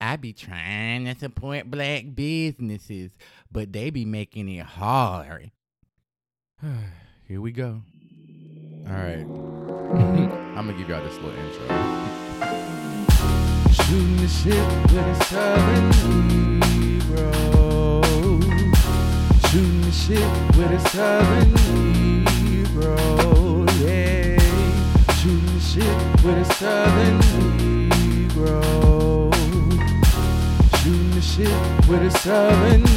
I be trying to support black businesses, but they be making it hard. Here we go. All right. I'm going to give y'all this little intro. Shooting the shit with a southern Negro. Shooting the shit with a southern Negro. Yeah. Shooting the shit with a southern Negro. Shit with a southern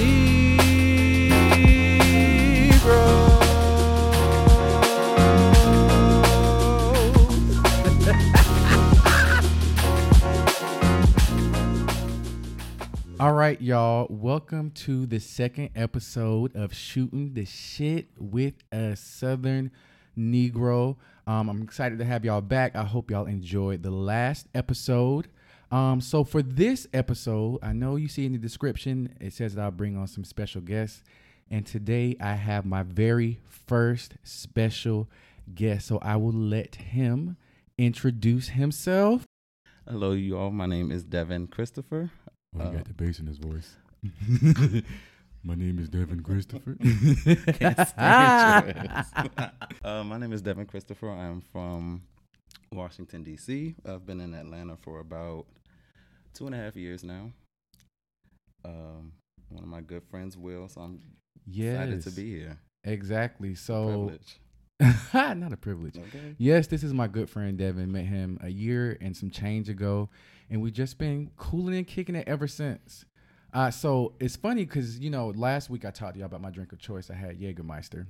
All right, y'all. Welcome to the second episode of Shooting the Shit with a Southern Negro. Um, I'm excited to have y'all back. I hope y'all enjoyed the last episode. Um, so for this episode, I know you see in the description it says that I'll bring on some special guests, and today I have my very first special guest. So I will let him introduce himself. Hello, you all. My name is Devin Christofer. Oh, he got the bass in his voice. My name is Devin Christofer. uh, my name is Devin Christofer. I'm from Washington, D.C. I've been in Atlanta for about two and a half years now. Um, one of my good friends, Will, so I'm yes, excited to be here. Exactly. So, Privilege. not a privilege. Okay. Yes, this is my good friend Devin. Met him a year and some change ago, and we've just been cooling and kicking it ever since. Uh, so it's funny because you know last week I talked to y'all about my drink of choice. I had Jägermeister.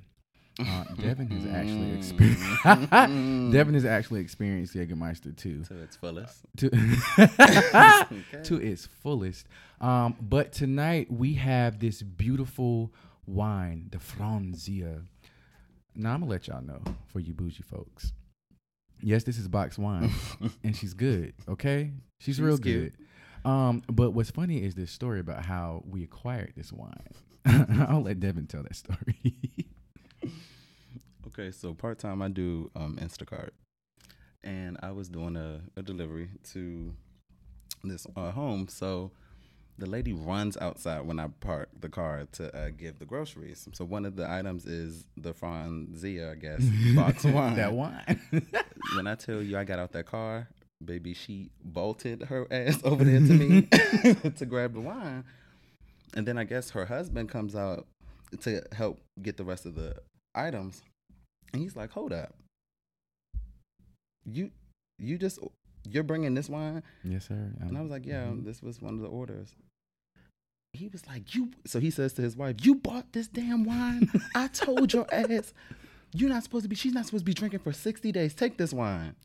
Uh, Devin has actually experienced. Devin has actually experienced Jägermeister too, to its fullest. to Okay. to its fullest. Um, but tonight we have this beautiful wine, the Franzia. Now I'm gonna let y'all know for you bougie folks. Yes, this is box wine, and she's good. Okay, she's, She's real cute. good. Um, but what's funny is this story about how we acquired this wine. I'll let Devin tell that story. Okay, so part time I do um, Instacart, and I was doing a, a delivery to this uh, home. So the lady runs outside when I park the car to uh, give the groceries. So one of the items is the Franzia, I guess, box wine. that wine. when I tell you I got out that car, baby, she bolted her ass over there to me to grab the wine. And then I guess her husband comes out to help get the rest of the items. And he's like, "Hold up. You you just you're bringing this wine?" yes, sir. And I was like, "Yeah, Mhm. this was one of the orders." He was like, "You." So he says to his wife, "You bought this damn wine. I told your ass you're not supposed to be. She's not supposed to be drinking for sixty days. Take this wine."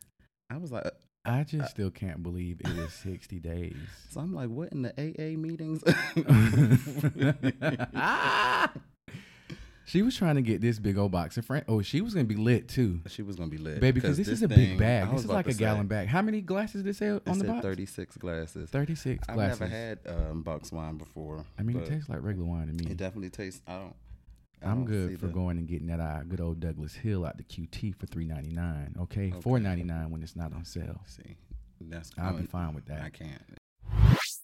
I was like, I just still can't believe it was 60 days. so I'm like, what in the AA meetings? she was trying to get this big old box in front. Oh, she was gonna be lit too, she was gonna be lit, baby, because this, is a big bag. This is like a gallon bag. How many glasses did it say on the box? 36 glasses. 36 I've glasses. never had um, box wine before. I mean, it tastes like regular wine to me. It definitely tastes. I don't. I I'm don't good for the- going and getting that uh, good old Douglas Hill out the QT for three ninety nine. Okay, Okay. four ninety nine when it's not on sale. See, that's. I'll be fine with that. I can't.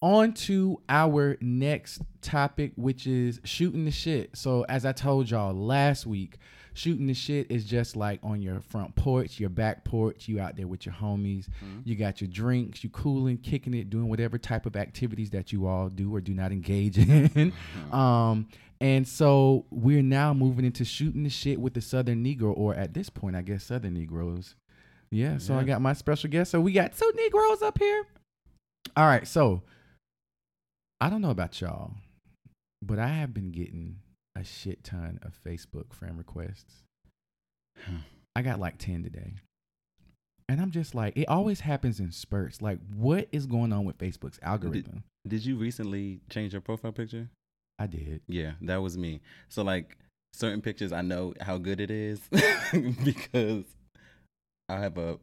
On to our next topic, which is shooting the shit. So, as I told y'all last week, shooting the shit is just like on your front porch, your back porch, you out there with your homies, Mhm. you got your drinks, you cooling, kicking it, doing whatever type of activities that you all do or do not engage in. Mhm. um, and so we're now moving into shooting the shit with the Southern Negro, or at this point, I guess Southern Negroes. Yeah, so I got my special guest. So we got two Negroes up here. All right, so I don't know about y'all, but I have been getting a shit ton of Facebook friend requests. I got like 10 today. And I'm just like, it always happens in spurts. Like, what is going on with Facebook's algorithm? Did you recently change your profile picture? I did. Yeah, that was me. So like certain pictures, I know how good it is because I have a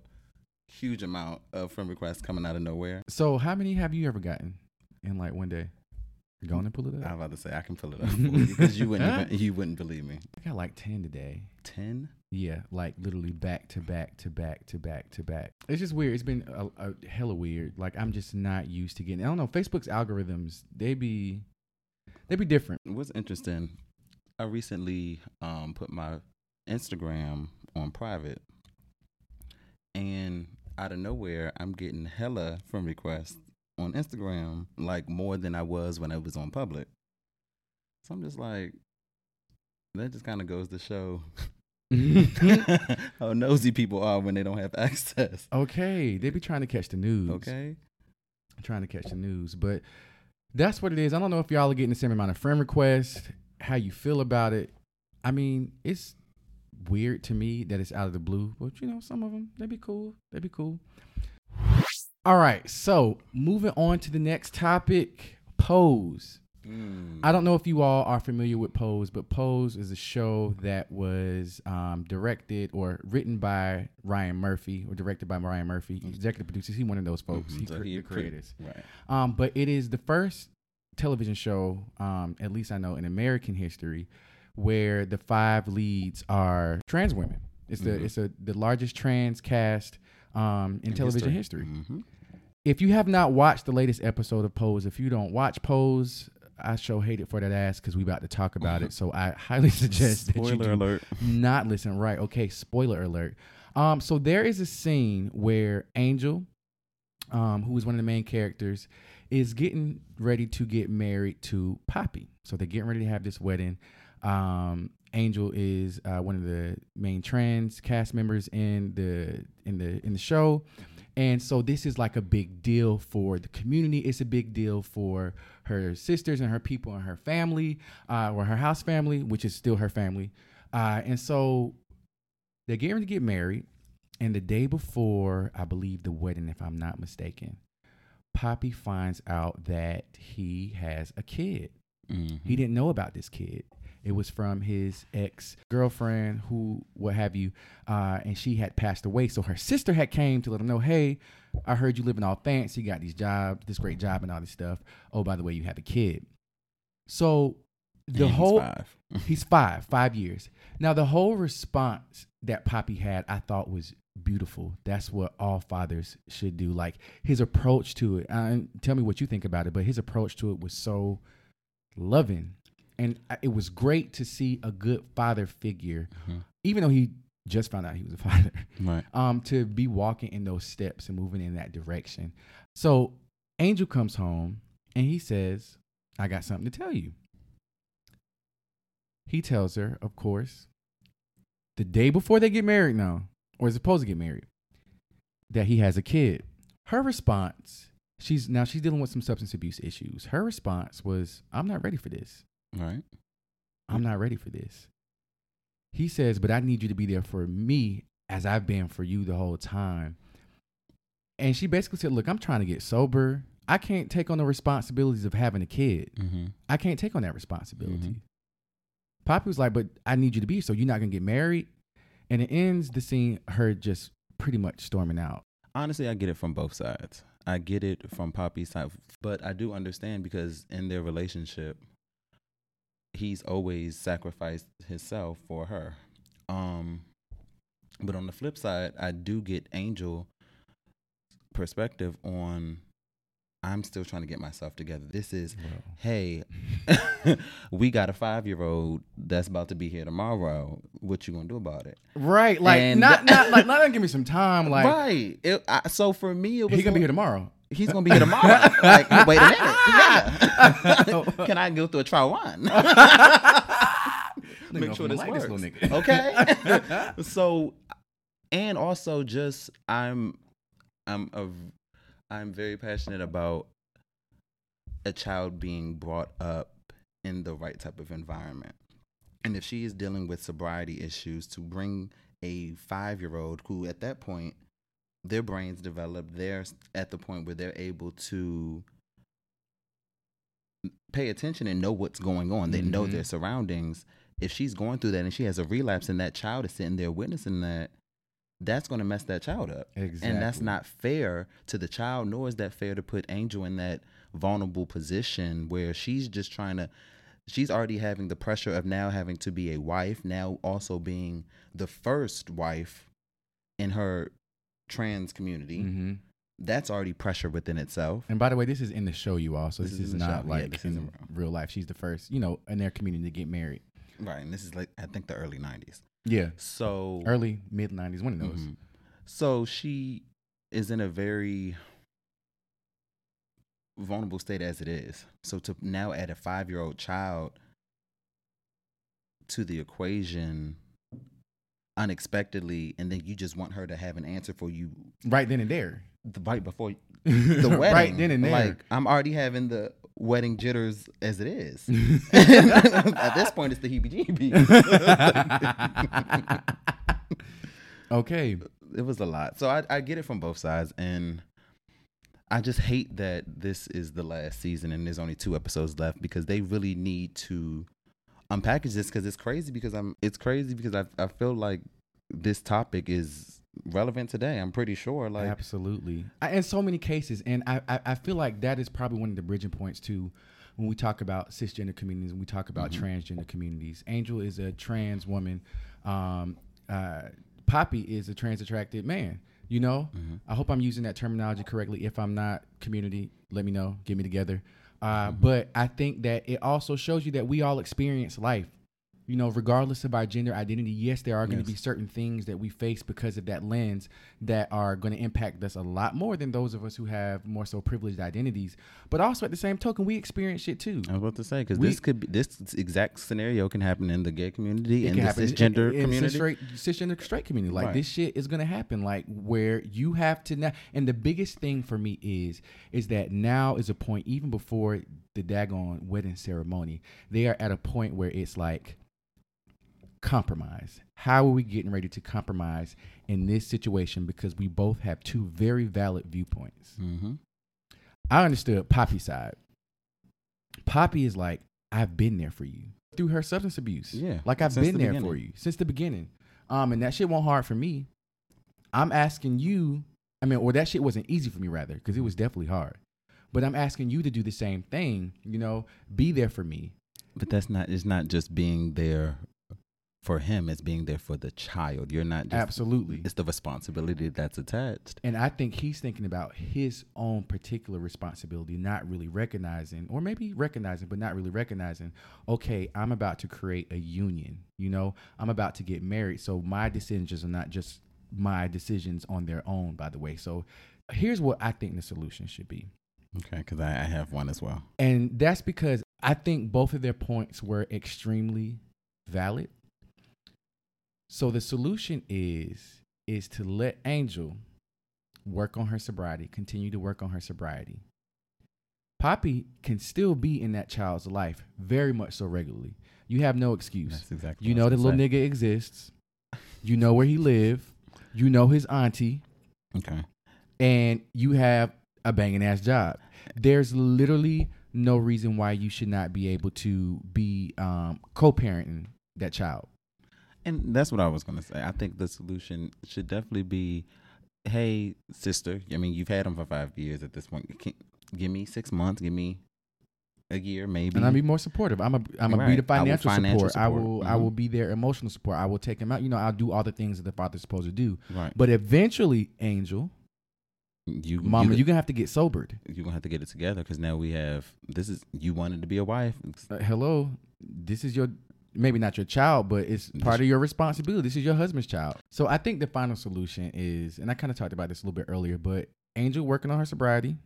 huge amount of friend requests coming out of nowhere. So, how many have you ever gotten in like one day? Go on and pull it up. I'm about to say I can pull it up because you wouldn't even, you wouldn't believe me. I got like ten today. Ten. Yeah, like literally back to back to back to back to back. It's just weird. It's been a, a hella weird. Like I'm just not used to getting. I don't know. Facebook's algorithms. They be they be different. What's interesting, I recently um, put my Instagram on private, and out of nowhere, I'm getting hella from requests on Instagram, like more than I was when I was on public. So I'm just like, that just kind of goes to show how nosy people are when they don't have access. okay, they be trying to catch the news. Okay. trying to catch the news, but that's what it is. I don't know if y'all are getting the same amount of friend requests. How you feel about it? I mean, it's weird to me that it's out of the blue, but you know, some of them they be cool. They be cool. All right, so moving on to the next topic, Pose. Mm. I don't know if you all are familiar with Pose, but Pose is a show that was um, directed or written by Ryan Murphy or directed by Ryan Murphy, executive producers. He's one of those folks. Mhm. He, So cre- he the creators. Right. Um, but it is the first television show, um, at least I know in American history, where the five leads are trans women. It's the Mhm. it's a the largest trans cast um, in, television history. Mhm. If you have not watched the latest episode of Pose, if you don't watch Pose, I show hate it for that ass because we about to talk about it. So I highly suggest that you alert. not listen. Right? Okay. Spoiler alert. Um, so there is a scene where Angel, um, who is one of the main characters, is getting ready to get married to Papi. So they're getting ready to have this wedding. Um, Angel is uh, one of the main trans cast members in the in the in the show, and so this is like a big deal for the community. It's a big deal for her sisters and her people and her family, uh, or her house family, which is still her family. Uh, and so they're getting ready to get married. And the day before, I believe the wedding, if I'm not mistaken, Papi finds out that he has a kid. Mhm. He didn't know about this kid. It was from his ex girlfriend, who, what have you, uh, and she had passed away. So her sister had came to let him know, hey, I heard you living all fancy, got these jobs, this great job, and all this stuff. Oh, by the way, you have a kid. So the And he's whole five. He's five, five years. Now, the whole response that Papi had, I thought was beautiful. That's what all fathers should do. Like his approach to it. Uh, tell me what you think about it, but his approach to it was so loving. And I- it was great to see a good father figure, Mhm. even though he just found out he was a father, Right. um, to be walking in those steps and moving in that direction. So Angel comes home and he says, I got something to tell you. He tells her, of course, the day before they get married now, or is supposed to get married, that he has a kid. Her response, she's now she's dealing with some substance abuse issues. Her response was, I'm not ready for this. Right. I'm not ready for this. He says, but I need you to be there for me as I've been for you the whole time. And she basically said, Look, I'm trying to get sober. I can't take on the responsibilities of having a kid. Mm-hmm. I can't take on that responsibility. Mhm. Papi was like, But I need you to be, so you're not going to get married. And it ends the scene, her just pretty much storming out. Honestly, I get it from both sides. I get it from Papi's side, but I do understand because in their relationship, he's always sacrificed himself for her. Um, but on the flip side, I do get Angel perspective on. I'm still trying to get myself together. This is hey, we got a five year old that's about to be here tomorrow. What you gonna do about it? Right. Like, And- not, not, like, not gonna give me some time. Like, right. It, I, so for me, it was he to be here tomorrow. He's gonna be here tomorrow. like, wait a minute. Yeah. Can I go through a trial one? Make sure this like works. little nigga. okay. so, and also just I'm I'm a I'm very passionate about a child being brought up in the right type of environment. And if she is dealing with sobriety issues, to bring a five year old who at that point their brains develop, they're at the point where they're able to pay attention and know what's going on. They know Mhm. their surroundings. If she's going through that and she has a relapse and that child is sitting there witnessing that, that's going to mess that child up. Exactly. And that's not fair to the child, nor is that fair to put Angel in that vulnerable position where she's just trying to, she's already having the pressure of now having to be a wife, now also being the first wife in her trans community. hmm That's already pressure within itself. And by the way, this is in the show, you all. So this, This is, is not show. Yeah, like this in real life. She's the first, you know, in their community to get married. Right. And this is like, I think the early 90s. Yeah, So, early mid '90s, one of those. Mhm. So she is in a very vulnerable state as it is. So to now add a five year old child to the equation unexpectedly, and then you just want her to have an answer for you Right then and there. the right before the wedding. right then and there. Like I'm already having the wedding jitters as it is. At this point, it's the heebie-jeebies. okay. it was a lot. So I, I get it from both sides, and I just hate that this is the last season and there's only two episodes left because they really need to unpackage this because it's crazy because I'm it's crazy because I I feel like this topic is relevant today. I'm pretty sure. Like Absolutely. I, in so many cases, and I, I, I feel like that is probably one of the bridging points too when we talk about cisgender communities, when we talk about Mm-hmm. transgender communities. Angel is a trans woman. Um, uh, Papi is a trans attracted man. You know, Mm-hmm. I hope I'm using that terminology correctly. If I'm not, community, let me know. Get me together. Uh, Mm-hmm. But I think that it also shows you that we all experience life. You know, regardless of our gender identity, yes, there are going to Yes. be certain things that we face because of that lens that are going to impact us a lot more than those of us who have more so privileged identities. But also at the same token, we experience shit too. I was about to say because this could be this exact scenario can happen in the gay community and the cisgender in, in community. Straight, cisgender straight community. Like Right. this shit is gonna happen. Like where you have to now. And the biggest thing for me is is that now is a point even before the daggone wedding ceremony. They are at a point where it's like compromise. How are we getting ready to compromise in this situation? Because we both have two very valid viewpoints. Mm-hmm. I understood Papi's side. Papi is like, I've been there for you through her substance abuse. Yeah, Like I've been the there for you since the beginning. Um, and that shit wasn't hard for me. I'm asking you, I mean, or that shit wasn't easy for me rather, because it was definitely hard. But I'm asking you to do the same thing, you know, be there for me. But that's not. It's not just being there for him. It's being there for the child. You're not just. Absolutely. It's the responsibility that's attached. And I think he's thinking about his own particular responsibility, not really recognizing, or maybe recognizing, but not really recognizing, okay, I'm about to create a union. You know, I'm about to get married. So my decisions are not just my decisions on their own, by the way. So here's what I think the solution should be. Okay, because I, I have one as well. And that's because I think both of their points were extremely valid. So the solution is is to let Angel work on her sobriety, continue to work on her sobriety. Papi can still be in that child's life very much so regularly. You have no excuse. That's exactly. You know the little gonna nigga exists. You know where he live. You know his auntie. Okay. and you have a banging ass job. There's literally no reason why you should not be able to be um, co-parenting that child. And that's what I was gonna say. I think the solution should definitely be, hey, sister. I mean, you've had him for five years at this point. Can, give me six months. Give me a year, maybe. And I'll be more supportive. I'm a I'm a be Right. the I financial, financial support. I will I Mhm. will be their emotional support. I will take him out. You know, I'll do all the things that the father's supposed to do. right. But eventually, Angel, you, Mama, you, you're gonna have to get sobered. you're gonna have to get it together because now we have. This is you wanted to be a wife. Uh, hello, this is your maybe not your child, but it's part of your responsibility. This is your husband's child. So I think the final solution is, and I kind of talked about this a little bit earlier, but Angel working on her sobriety.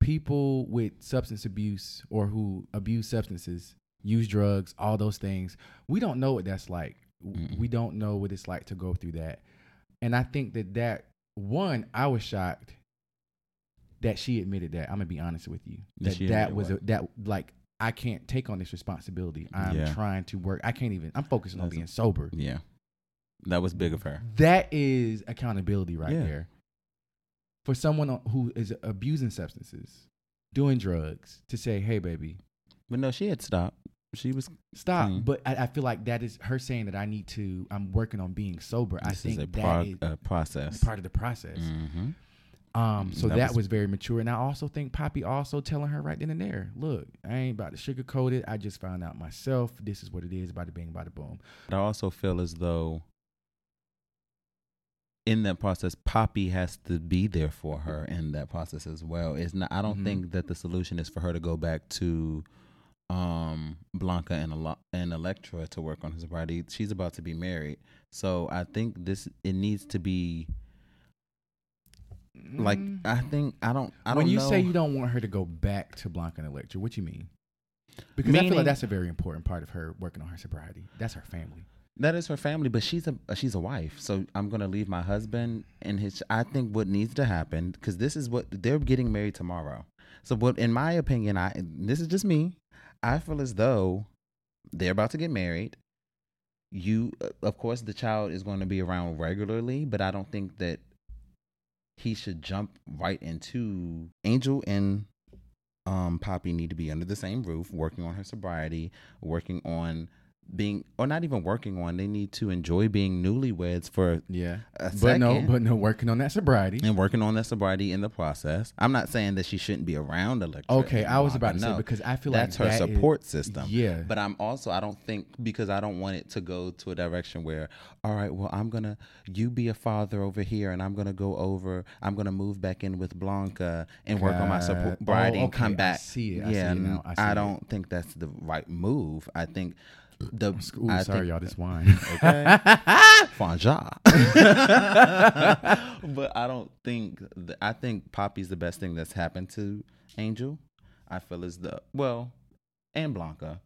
People with substance abuse or who abuse substances, use drugs, all those things. We don't know what that's like. Mm-mm. We don't know what it's like to go through that. And I think that that one, I was shocked that she admitted that. I'm gonna be honest with you. That That was a, that like I can't take on this responsibility. I'm Yeah. trying to work. I can't even. I'm focusing on That's- being sober. yeah, that was big of her. That is accountability right Yeah. there. For someone who is abusing substances, doing drugs, to say, "Hey, baby, But no, she had stopped. she was. Stop. clean. But I, I feel like that is her saying that I need to. I'm working on being sober. I This think is a that prog- is uh, process. part of the process. hmm Um, so That that, was- was, very mature, and I also think Papi also telling her right then and there, "Look, I ain't about to sugarcoat it. I just found out myself. This is what it is. Bada bing, bada boom." But I also feel as though in that process, Papi has to be there for her in that process as well. It's not. I don't Mhm. think that the solution is for her to go back to um Blanca and and Electra to work on his sobriety. She's about to be married, so I think this it needs to be like Mm. I think I don't I don't know when you know. say you don't want her to go back to Blanca and Electra, what you mean? Because I feel like that's a very important part of her working on her sobriety. That's her family. That is her family, but she's a she's a wife. So I'm gonna leave my husband and his. I think what needs to happen because this is what they're getting married tomorrow. So what, in my opinion, I this is just me. I feel as though they're about to get married. You, uh, of course, the child is going to be around regularly, but I don't think that he should jump right into Angel and um Papi need to be under the same roof, working on her sobriety, working on being or not even working on. They need to enjoy being newlyweds for Yeah, a but no, but no, working on that sobriety. and working on that sobriety in the process. I'm not saying that she shouldn't be around Electra. Okay, I was about to say no. because I feel like that's like her that is- support system. Yeah, But I'm also I don't think because I don't want it to go to a direction where all right, well I'm gonna you be a father over here and I'm gonna go over I'm gonna move back in with Blanca and work on my sobriety Oh, and come okay, I back. see it. I yeah, see it now. I I don't think that's the right move. I think the Ooh, I sorry, think, y'all. This wine. Okay. Fanja. but I don't think th- I think Papi's the best thing that's happened to Angel. I feel as the well, and Blanca,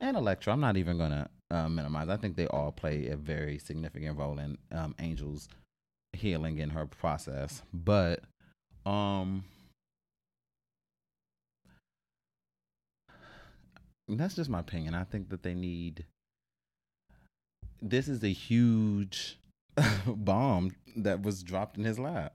and Electra. I'm not even gonna uh, minimize. I think they all play a very significant role in um, Angel's healing in her process. But um, that's just my opinion. I think that they need this is a huge bomb that was dropped in his lap.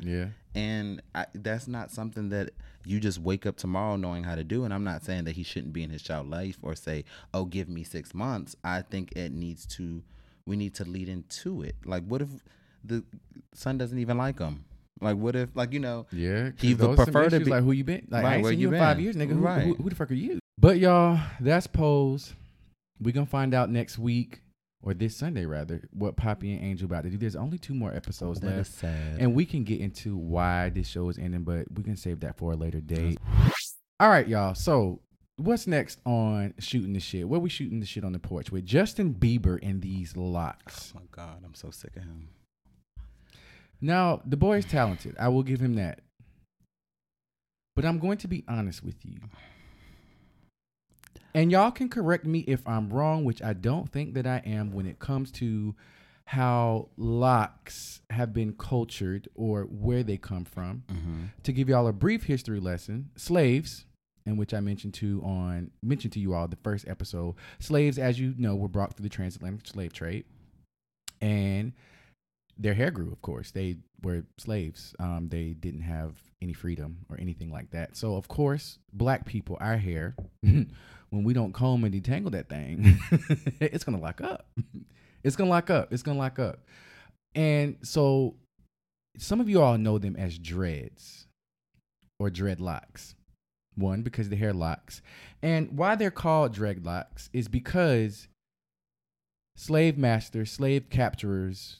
yeah, And I, that's not something that you just wake up tomorrow knowing how to do. And I'm not saying that he shouldn't be in his child life or say, oh, give me six months. I think it needs to, we need to lead into it. Like, what if the son doesn't even like him? Like, what if, like, you know, yeah, He would prefer to be- like who you been? Like Right, I ain't where seen you in five years, nigga. Who, Right. who, who the fuck are you? But y'all, that's pose. We gonna find out next week or this Sunday rather what Papi and Angel about to do. There's only two more episodes is left. sad. And we can get into why this show is ending, but we can save that for a later date. All right, y'all. So what's next on shooting the shit? What we shooting the shit on the porch with Justin Bieber and these locks. oh my God, I'm so sick of him. Now the boy is talented. I will give him that. But I'm going to be honest with you. And y'all can correct me if I'm wrong, which I don't think that I am when it comes to how locks have been cultured or where they come from. Mm-hmm. to give y'all a brief history lesson, slaves, in which I mentioned to on mentioned to you all the first episode, slaves, as you know, were brought through the transatlantic slave trade, and their hair grew. Of course, they were slaves. Um, they didn't have any freedom or anything like that. So, of course, black people, our hair, when we don't comb and detangle that thing, it's gonna lock up. It's gonna lock up. It's gonna lock up. And so some of you all know them as dreads or dreadlocks. One, because the hair locks. And why they're called dreadlocks is because slave masters, slave capturers,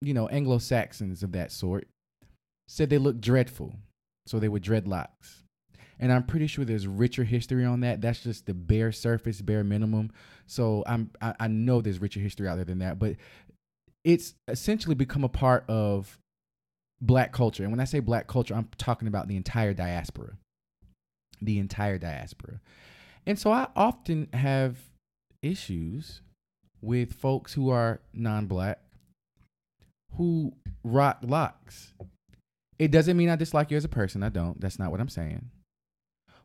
you know, Anglo Saxons of that sort, said they looked dreadful. So they were dreadlocks. And I'm pretty sure there's richer history on that. That's just the bare surface, bare minimum. So I'm I, I know there's richer history out there than that. But it's essentially become a part of black culture. And when I say black culture, I'm talking about the entire diaspora. The entire diaspora. And so I often have issues with folks who are non black who rock locks. It doesn't mean I dislike you as a person. I don't. That's not what I'm saying.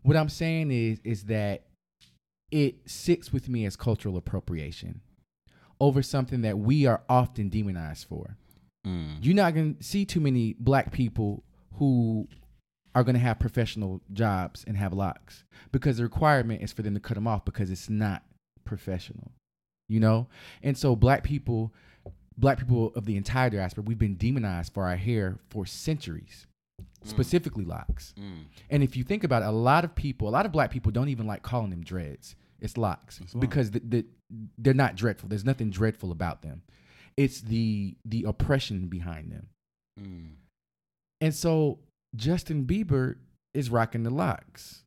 What I'm saying is is that it sits with me as cultural appropriation over something that we are often demonized for. Mm. You're not going to see too many black people who are going to have professional jobs and have locks because the requirement is for them to cut them off because it's not professional, you know? And so black people, black people of the entire diaspora, we've been demonized for our hair for centuries, specifically locks. Mm. And if you think about it, a lot of people, a lot of black people don't even like calling them dreads. It's locks It's because the, the, they're not dreadful. There's nothing dreadful about them. It's the the oppression behind them. Mm. And so Justin Bieber is rocking the locks.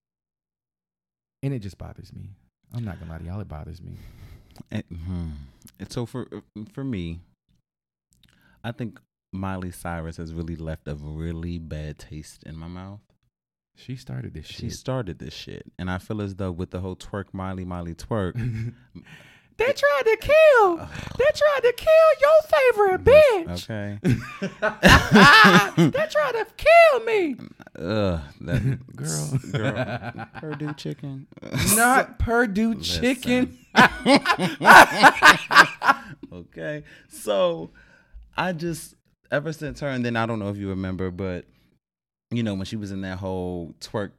And it just bothers me. I'm not gonna lie to y'all, it bothers me. And, hmm. And so for for me, I think Miley Cyrus has really left a really bad taste in my mouth. She started this shit. She started this shit, and I feel as though with the whole twerk Miley Miley twerk, they tried to kill. They tried to kill your favorite bitch. okay, they tried to kill me. ugh, that Girl. girl, Perdue chicken, Not Perdue chicken. okay, so I just ever since her, and then I don't know if you remember, but you know when she was in that whole twerk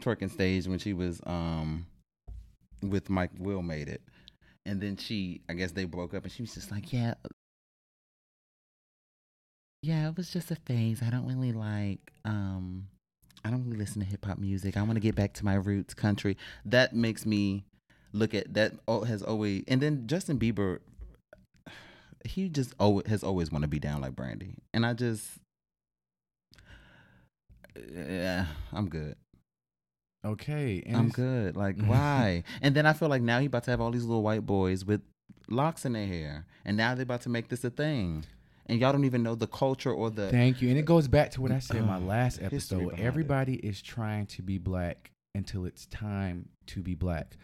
twerking stage when she was um with Mike Will made it, and then she I guess they broke up, and she was just like, yeah. Yeah, it was just a phase. I don't really like um I don't really listen to hip hop music. I want to get back to my roots country. That makes me look at that has always and then Justin Bieber he just always has always want to be down like Brandy. And I just yeah, I'm good. Okay. And I'm good. Like why? and then I feel like now he about to have all these little white boys with locks in their hair. And now they're about to make this a thing. And y'all don't even know the culture or the Thank you. And it goes back to what I said in my last episode. Everybody is trying to be black until it's time to be black.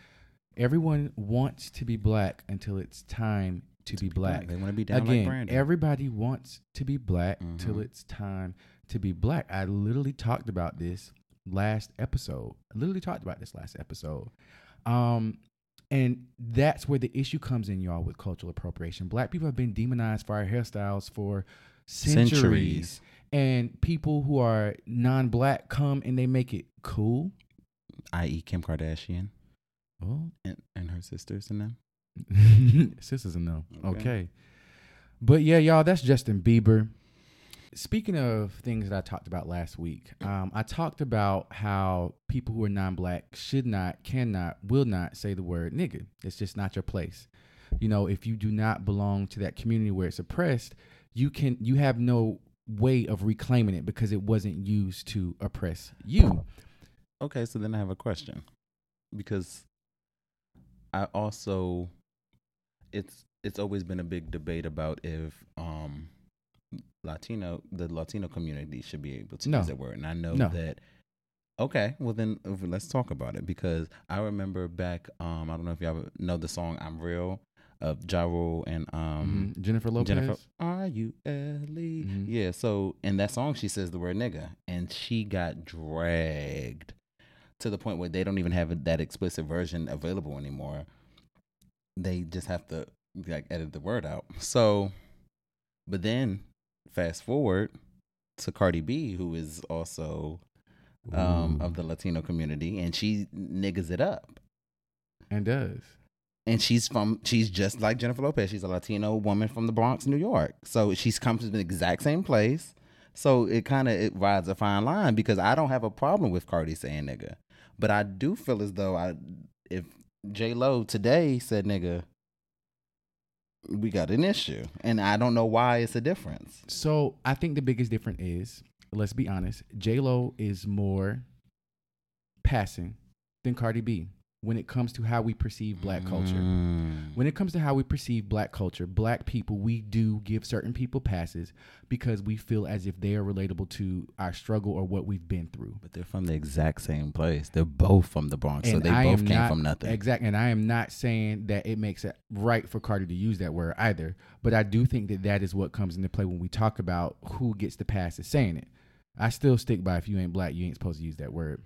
Everyone wants to be black until it's time to, be, black. They want to be down Again, like Brandy. everybody wants to be black till Mhm. it's time to be black. I literally talked about this last episode. I literally talked about this last episode. Um, and that's where the issue comes in, y'all, with cultural appropriation. Black people have been demonized for our hairstyles for centuries. Centuries. And people who are non black come and they make it cool. i.e. Kim Kardashian Well, and, and her sisters and them. Sisters a no. Okay. Okay. But yeah, y'all, that's Justin Bieber. Speaking of things that I talked about last week, um, I talked about how people who are non black should not, cannot, will not say the word nigga. It's just not your place. You know, if you do not belong to that community where it's oppressed, you can you have no way of reclaiming it because it wasn't used to oppress you. Okay, so then I have a question because I also it's it's always been a big debate about if um Latino the Latino community should be able to No. use that word, and I know No. that. Okay, well then uh, let's talk about it because I remember back. Um, I don't know if y'all know the song "I'm Real" of Ja Rule and um Mhm. Jennifer Lopez. Jennifer R U L E. Yeah, so in that song she says the word nigga and she got dragged to the point where they don't even have that explicit version available anymore. They just have to like edit the word out. So but then fast forward to Cardi B who is also um of the Latino community and she niggas it up. and does. and she's from she's just like Jennifer Lopez. She's a Latino woman from the Bronx, New York. So she's come from the exact same place. So it kind of it rides a fine line because I don't have a problem with Cardi saying nigga, but I do feel as though I if J Lo today said nigga, we got an issue, and I don't know why it's a difference. So I think the biggest difference is, let's be honest, J Lo is more passing than Cardi B when it comes to how we perceive black culture. Mm. When it comes to how we perceive black culture, black people, we do give certain people passes because we feel as if they are relatable to our struggle or what we've been through. But they're from the exact same place. They're both from the Bronx, so they I both came not- from nothing. Exactly. And I am not saying that it makes it right for Cardi to use that word either. But I do think that that is what comes into play when we talk about who gets the pass as saying it. I still stick by if you ain't black, you ain't supposed to use that word.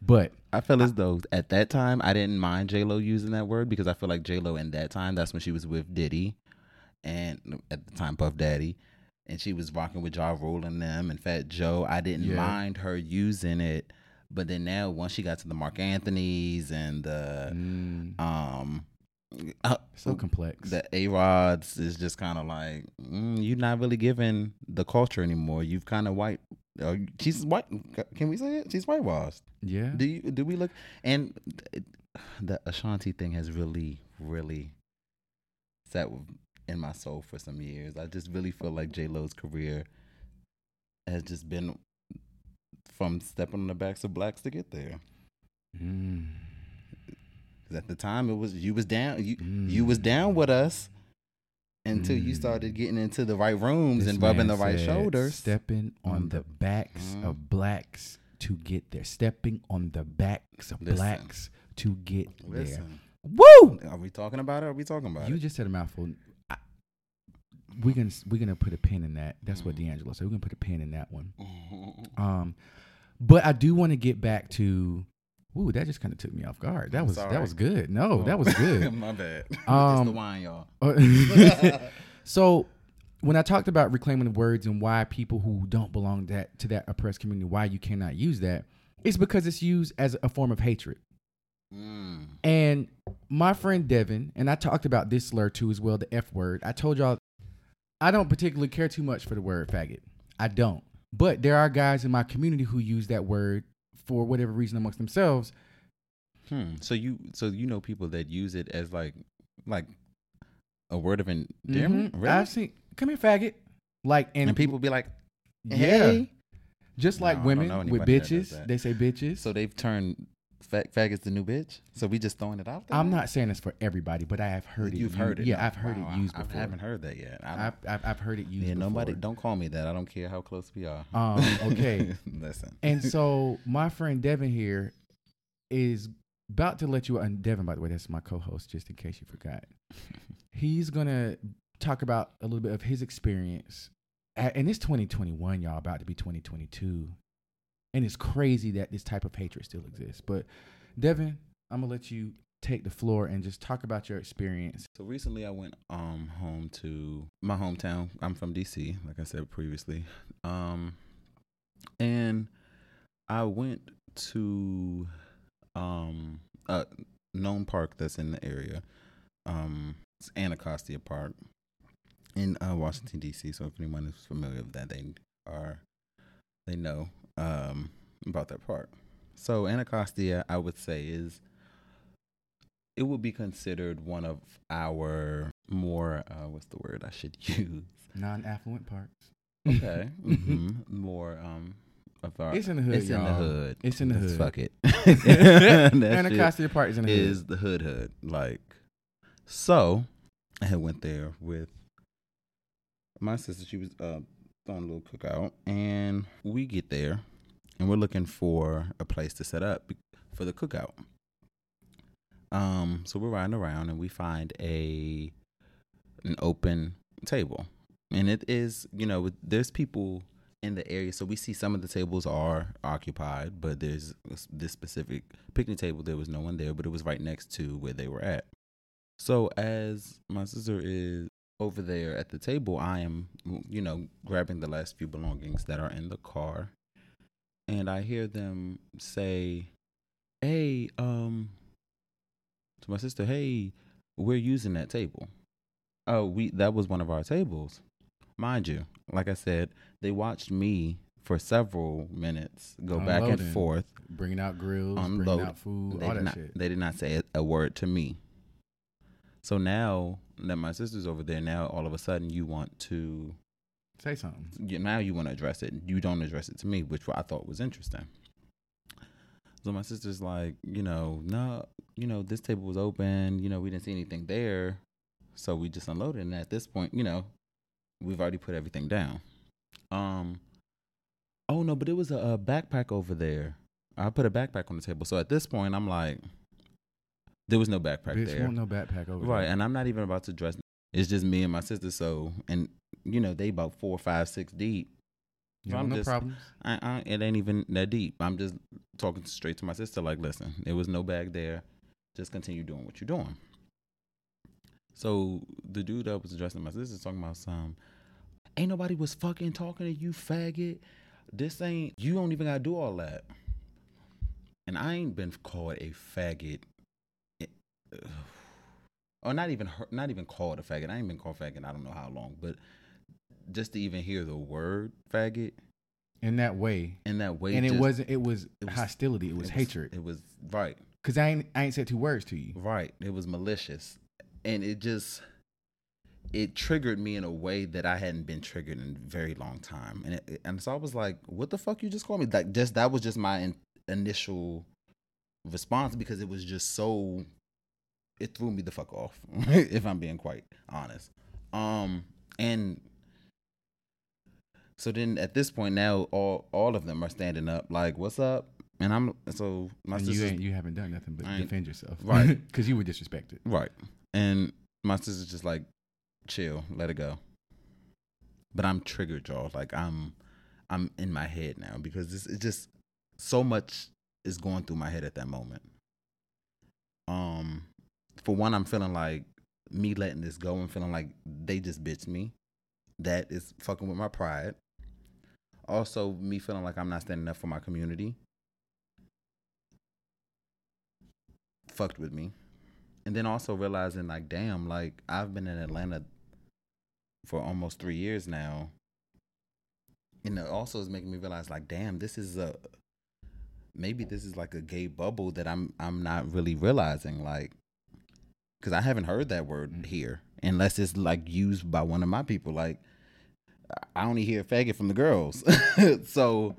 But I feel as though at that time I didn't mind J Lo using that word because I feel like J Lo in that time that's when she was with Diddy, and at the time Puff Daddy, and she was rocking with Ja Rule and them and Fat Joe. I didn't Yeah. mind her using it, but then now once she got to the Marc Anthony's and the Mm, um uh, so complex. the A Rods is just kind of like mm, you're not really giving the culture anymore. You've kind of white. Uh, she's white. Can we say it? She's whitewashed. yeah. Do you? Do we look? And the Ashanti thing has really, really sat in my soul for some years. I just really feel like J Lo's career has just been from stepping on the backs of blacks to get there. Mm, at the time, it was you was down. You mm. you was down with us until you Mm. started getting into the right rooms This and rubbing the right shoulders. Stepping on the the- backs Mhm. of blacks to get there. Stepping on the backs of Listen. blacks to get there. Listen, Woo! are we talking about it? Are we talking about You it? You just said a mouthful. I, we're gonna we're gonna put a pin in that. That's what Mhm. D'Angelo said. We're gonna put a pin in that one. Um, but I do want to get back to. Ooh, that just kind of took me off guard. That was that was good. No, that was Oh, good. My bad. Um, the wine, y'all. so when I talked about reclaiming the words and why people who don't belong that to that oppressed community, why you cannot use that, it's because it's used as a form of hatred. Mm. And my friend Devin, and I talked about this slur too as well, the F word. I told y'all I don't particularly care too much for the word faggot. I don't. But there are guys in my community who use that word for whatever reason amongst themselves. Hmm. So you so you know people that use it as like like a word of endearment, Mhm. really? I've seen come here, faggot. Like and, and people be like, yeah. Just like don't women with anybody that does bitches, they say bitches. So they've turned fag- faggots the new bitch. So we just throwing it out there. I'm not saying this for everybody, but I have heard it. You've heard it. Yeah, No, I've heard wow, it used I, before. I haven't heard that yet. I I've, I've, I've heard it used yeah, before. nobody. Don't call me that. I don't care how close we are. Um, okay. Listen. And so my friend Devin here is about to let you and Devin, by the way, that's my co-host, just in case you forgot. He's gonna talk about a little bit of his experience. And it's 2021, y'all, about to be 2022. And it's crazy that this type of hatred still exists. But Devin, I'm gonna let you take the floor and just talk about your experience. So recently, I went um home to my hometown. I'm from DC, like I said previously, um, and I went to um a known park that's in the area. Um, it's Anacostia Park in uh, Washington D.C. So if anyone is familiar with that, they are they know um about that park. So Anacostia, I would say, is it would be considered one of our more uh, what's the word I should use? Non-affluent parks. Okay, hmm more um of our. It's in the hood, It's in the hood. It's in the Let's hood. Fuck it. Anacostia Park is in the hood. is the hood hood like. So, I had went there with my sister. She was uh, throwing a little cookout, and we get there, and we're looking for a place to set up for the cookout. Um, so we're riding around, and we find a an open table, and it is you know there's people in the area, so we see some of the tables are occupied, but there's this specific picnic table. There was no one there, but it was right next to where they were at. So as my sister is over there at the table, I am, you know, grabbing the last few belongings that are in the car, and I hear them say, "Hey, um," to my sister, "Hey, we're using that table." Oh, we that was one of our tables, mind you. Like I said, they watched me for several minutes go back and forth bringing out grills, bringing out food, they all did that not, shit. They did not say a, a word to me. So now that my sister's over there, now all of a sudden you want to, Say something. you, now you want to address it. You don't address it to me, which I thought was interesting. So my sister's like, you know, no, you know, this table was open. You know, we didn't see anything there, so we just unloaded. And at this point, you know, we've already put everything down. Um. Oh no, but it was a, a backpack over there. I put a backpack on the table. So at this point, I'm like, there was no backpack Bitch, there. want no backpack over there. Right, there. and I'm not even about to dress. It's just me and my sister. So, and you know, they about four, five, six deep. You I'm no just- problems. I, I, it ain't even that deep. I'm just talking straight to my sister. Like, listen, there was no bag there. Just continue doing what you're doing. So the dude that was addressing my sister is talking about some. Ain't nobody was fucking talking to you, faggot. This ain't you don't even gotta do all that. And I ain't been called a faggot. Or not even not even called a faggot. I ain't been called faggot. I don't know how long, but just to even hear the word faggot in that way. in that way, and it wasn't. It was, it was- hostility. It was hatred. It was right. Cause I ain't. I ain't said two words to you. Right. It was malicious. And it just it triggered me in a way that I hadn't been triggered in a very long time. And it, and so I was like, what the fuck you just called me? Like just that was just my in, initial response because it was just so it threw me the fuck off if I'm being quite honest. Um and so then at this point now all all of them are standing up like what's up? And I'm so my And you ain't. You haven't done nothing but defend yourself, Right. Because you were disrespected. Right. And my sister's just like, chill, let it go. But I'm triggered, y'all. Like I'm I'm in my head now because this is just so much is going through my head at that moment. Um for one, I'm feeling like me letting this go and feeling like they just bitched me. That is fucking with my pride. Also, me feeling like I'm not standing up for my community. Fucked with me and then also realizing like damn like i've been in atlanta for almost three years now and it also is making me realize like damn this is a maybe this is like a gay bubble that i'm i'm not really realizing like because i haven't heard that word here unless it's like used by one of my people like i only hear faggot from the girls so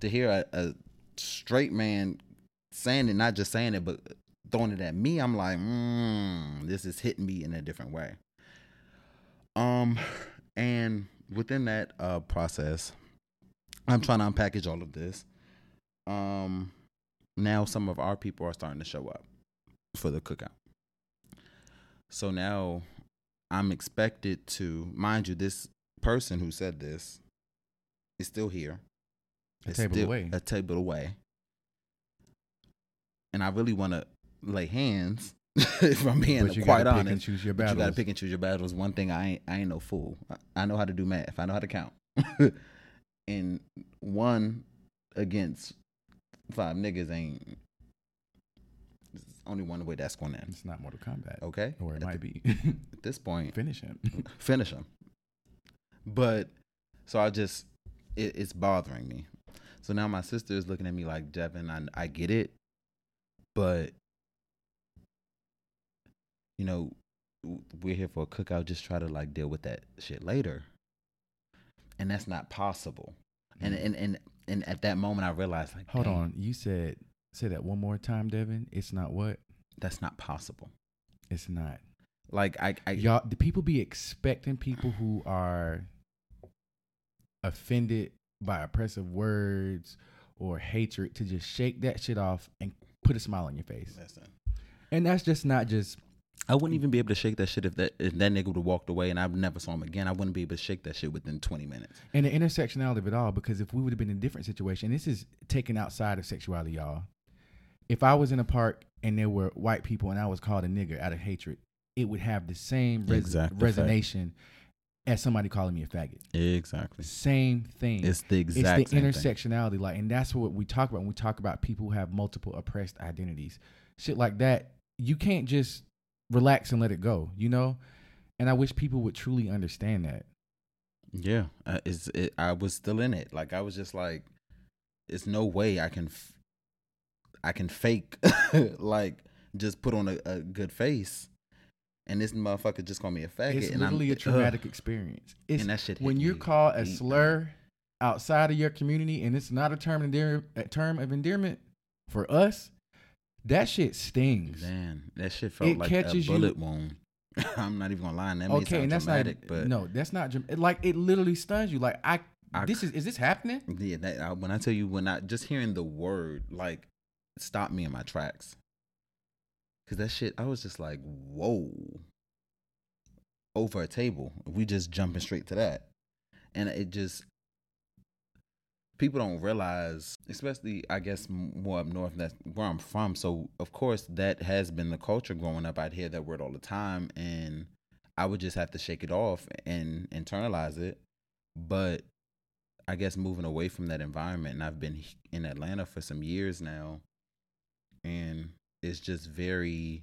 to hear a, a straight man saying it not just saying it but throwing it at me, I'm like, mm, this is hitting me in a different way. Um, and within that uh process, I'm trying to unpackage all of this. Um, now some of our people are starting to show up for the cookout. So now I'm expected to, mind you, this person who said this is still here. A It's table away. A table away. And I really want to lay hands, if I'm being but you quite honest. and choose your But you gotta pick and choose your battles. One thing I ain't I ain't no fool. I, I know how to do math. I know how to count. and one against five niggas ain't only one way that's going to end. It's not Mortal Kombat. Okay? Or it at, might be. at this point, Finish him. finish him. But so I just it, it's bothering me. So now my sister is looking at me like Devin. I I get it, but you know we're here for a cookout. Just try to like deal with that shit later, and that's not possible. And and and and at that moment, I realized like, Mm. Hold on. You said say that one more time, Devin. It's not what? that's not possible. It's not. Like I I Y'all, the people be expecting people who are offended by oppressive words or hatred to just shake that shit off and put a smile on your face. listen. And that's just not just I wouldn't even be able to shake that shit if that if that nigga would have walked away and I've never saw him again. I wouldn't be able to shake that shit within twenty minutes. and the intersectionality of it all. Because if we would have been in a different situation, this is taken outside of sexuality, y'all. If I was in a park and there were white people and I was called a nigger out of hatred, it would have the same res- Exact effect. resonation as somebody calling me a faggot. Exactly. Same thing. It's the exact it's the same thing. intersectionality like and that's what we talk about when we talk about people who have multiple oppressed identities shit like that you can't just relax and let it go you know and i wish people would truly understand that Yeah, uh, it's it, I was still in it. Like I was just like, it's no way I can, f- I can fake like just put on a, a good face, and this motherfucker just call me a faggot. it's and literally a traumatic experience it's and that shit. when you're called a slur outside of your community and it's not a term of endear- a term of endearment for us that shit stings Man, that shit felt It like a catches you- bullet wound. I'm not even gonna lie. That okay and that's dramatic, not but no that's not like it literally stuns you like i, I this is is this happening Yeah, that, I, when I tell you, when I just hearing the word like stopped me in my tracks, cause that shit, I was just like, whoa, over a table. We just jumping straight to that, and it just people don't realize, especially I guess more up north. That's where I'm from. So of course that has been the culture growing up. I'd hear that word all the time, and I would just have to shake it off and internalize it but I guess moving away from that environment, and I've been in Atlanta for some years now, and it's just very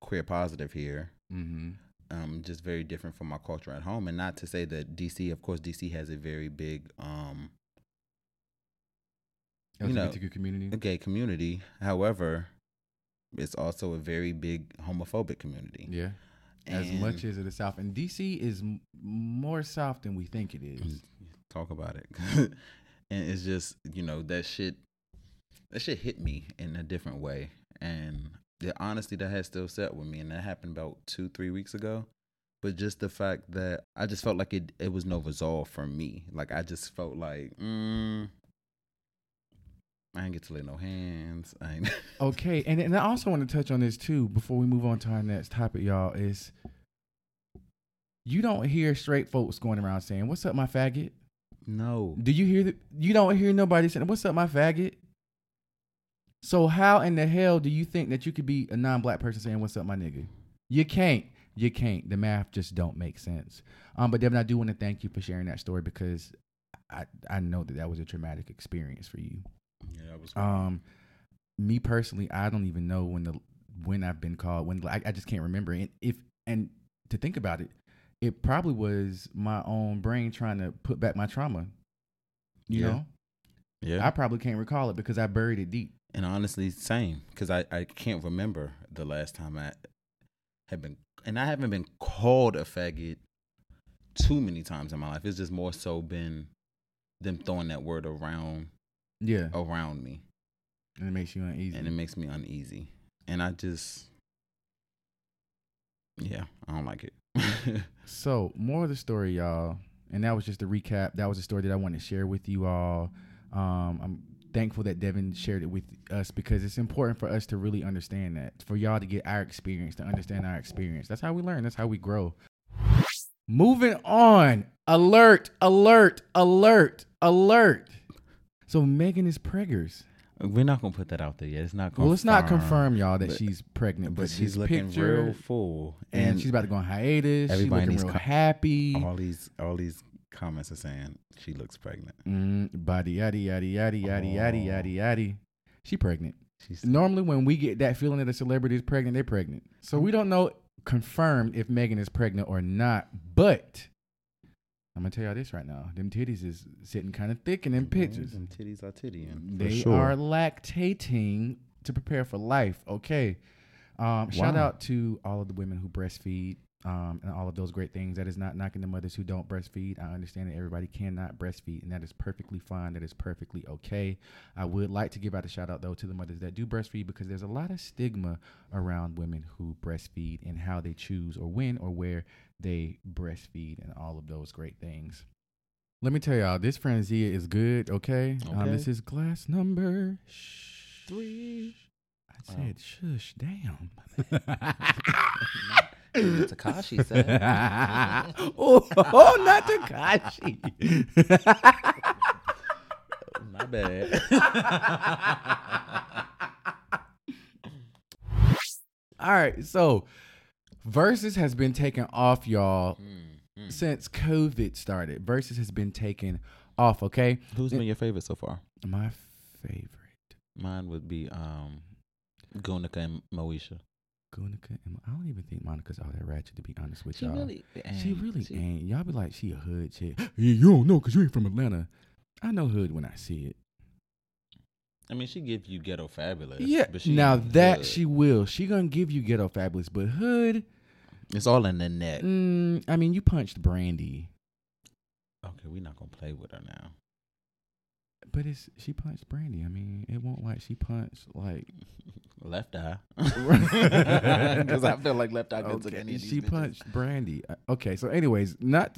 queer positive here. Mm-hmm. Um, just very different from my culture at home, and not to say that DC, of course, DC has a very big um You know, community. gay community. However, it's also a very big homophobic community. Yeah. As And- much as it is south, and DC is m- more south than we think it is. Mm, talk about it and it's just you know that shit that shit hit me in a different way and the honesty that has still set with me and that happened about two three weeks ago but just the fact that i just felt like it it was no resolve for me like i just felt like mm, i ain't get to lay no hands i ain't Okay, and and I also want to touch on this too before we move on to our next topic, y'all. Is you don't hear straight folks going around saying, "What's up, my faggot?" no Do you hear the? You don't hear nobody saying, "What's up, my faggot?" So how in the hell do you think that you could be a non-black person saying, "What's up, my nigga"? You can't. You can't. The math just don't make sense. Um, but Devin, I do want to thank you for sharing that story because I I know that that was a traumatic experience for you. yeah that was Um, me personally, I don't even know when the when I've been called. When I, I just can't remember. And if and to think about it, it probably was my own brain trying to put back my trauma. You Yeah. know, yeah I probably can't recall it because I buried it deep. And honestly, same because I, I can't remember the last time I had been, and I haven't been called a faggot too many times in my life. It's just more so been them throwing that word around Yeah, around me, and it makes you uneasy. and it makes me uneasy. And I just, yeah, I don't like it. So, more of the story, y'all, and that was just a recap. That was a story that I wanted to share with you all. Um, I'm thankful that Devin shared it with us because it's important for us to really understand that, for y'all to get our experience, to understand our experience. That's how we learn. That's how we grow. Moving on. Alert! Alert! Alert! Alert! So Megan is preggers. We're not gonna put that out there yet. It's not. Well, it's not confirmed, confirmed, y'all, that but- she's pregnant, but, but she's looking picture, real full, and, she's about to go on hiatus. She's everybody looking real happy. all these all these comments are saying she looks pregnant. Mm, body yaddy yaddy yaddy yaddy yaddy Oh. yaddy yaddy. She pregnant. She's Normally, when we get that feeling that a celebrity is pregnant, they're pregnant. So we don't know confirmed if Megan is pregnant or not. But I'm gonna tell y'all this right now: them titties is sitting kind of thick in them pictures. Them titties are tittying. They sure. are lactating to prepare for life. Okay. Um, Shout out to all of the women who breastfeed um, and all of those great things. That is not knocking the mothers who don't breastfeed. I understand that everybody cannot breastfeed, and that is perfectly fine. That is perfectly okay. I would like to give out a shout out though to the mothers that do breastfeed because there's a lot of stigma around women who breastfeed and how they choose or when or where they breastfeed and all of those great things. Let me tell y'all, this Franzia is good, okay? Um, this is glass number Three. I Oh. said shush, damn. Tekashi said. oh, oh, not Tekashi. My bad. All right, so Verzuz has been taken off, y'all, Mm, mm. since COVID started. Verzuz has been taken off, okay? Who's been your favorite so far? My favorite. Mine would be um, Gunica and Moesha. Gunica and I don't even think Monica's all that ratchet to be honest with She y'all. really, she really she- ain't. Y'all be like, she a hood chick. Yeah, you don't know because you ain't from Atlanta. I know hood when I see it. I mean, she give you ghetto fabulous. Yeah. but she now that hood. she will. She gonna give you ghetto fabulous, but hood. it's all in the net. Mm, I mean, you punched Brandy, Okay, we're not gonna play with her now. But it's she punched Brandy. I mean, it won't like she punched like Left eye, because I feel like left eye could took okay, any of these she bitches. punched Brandy. Uh, Okay, so anyways, not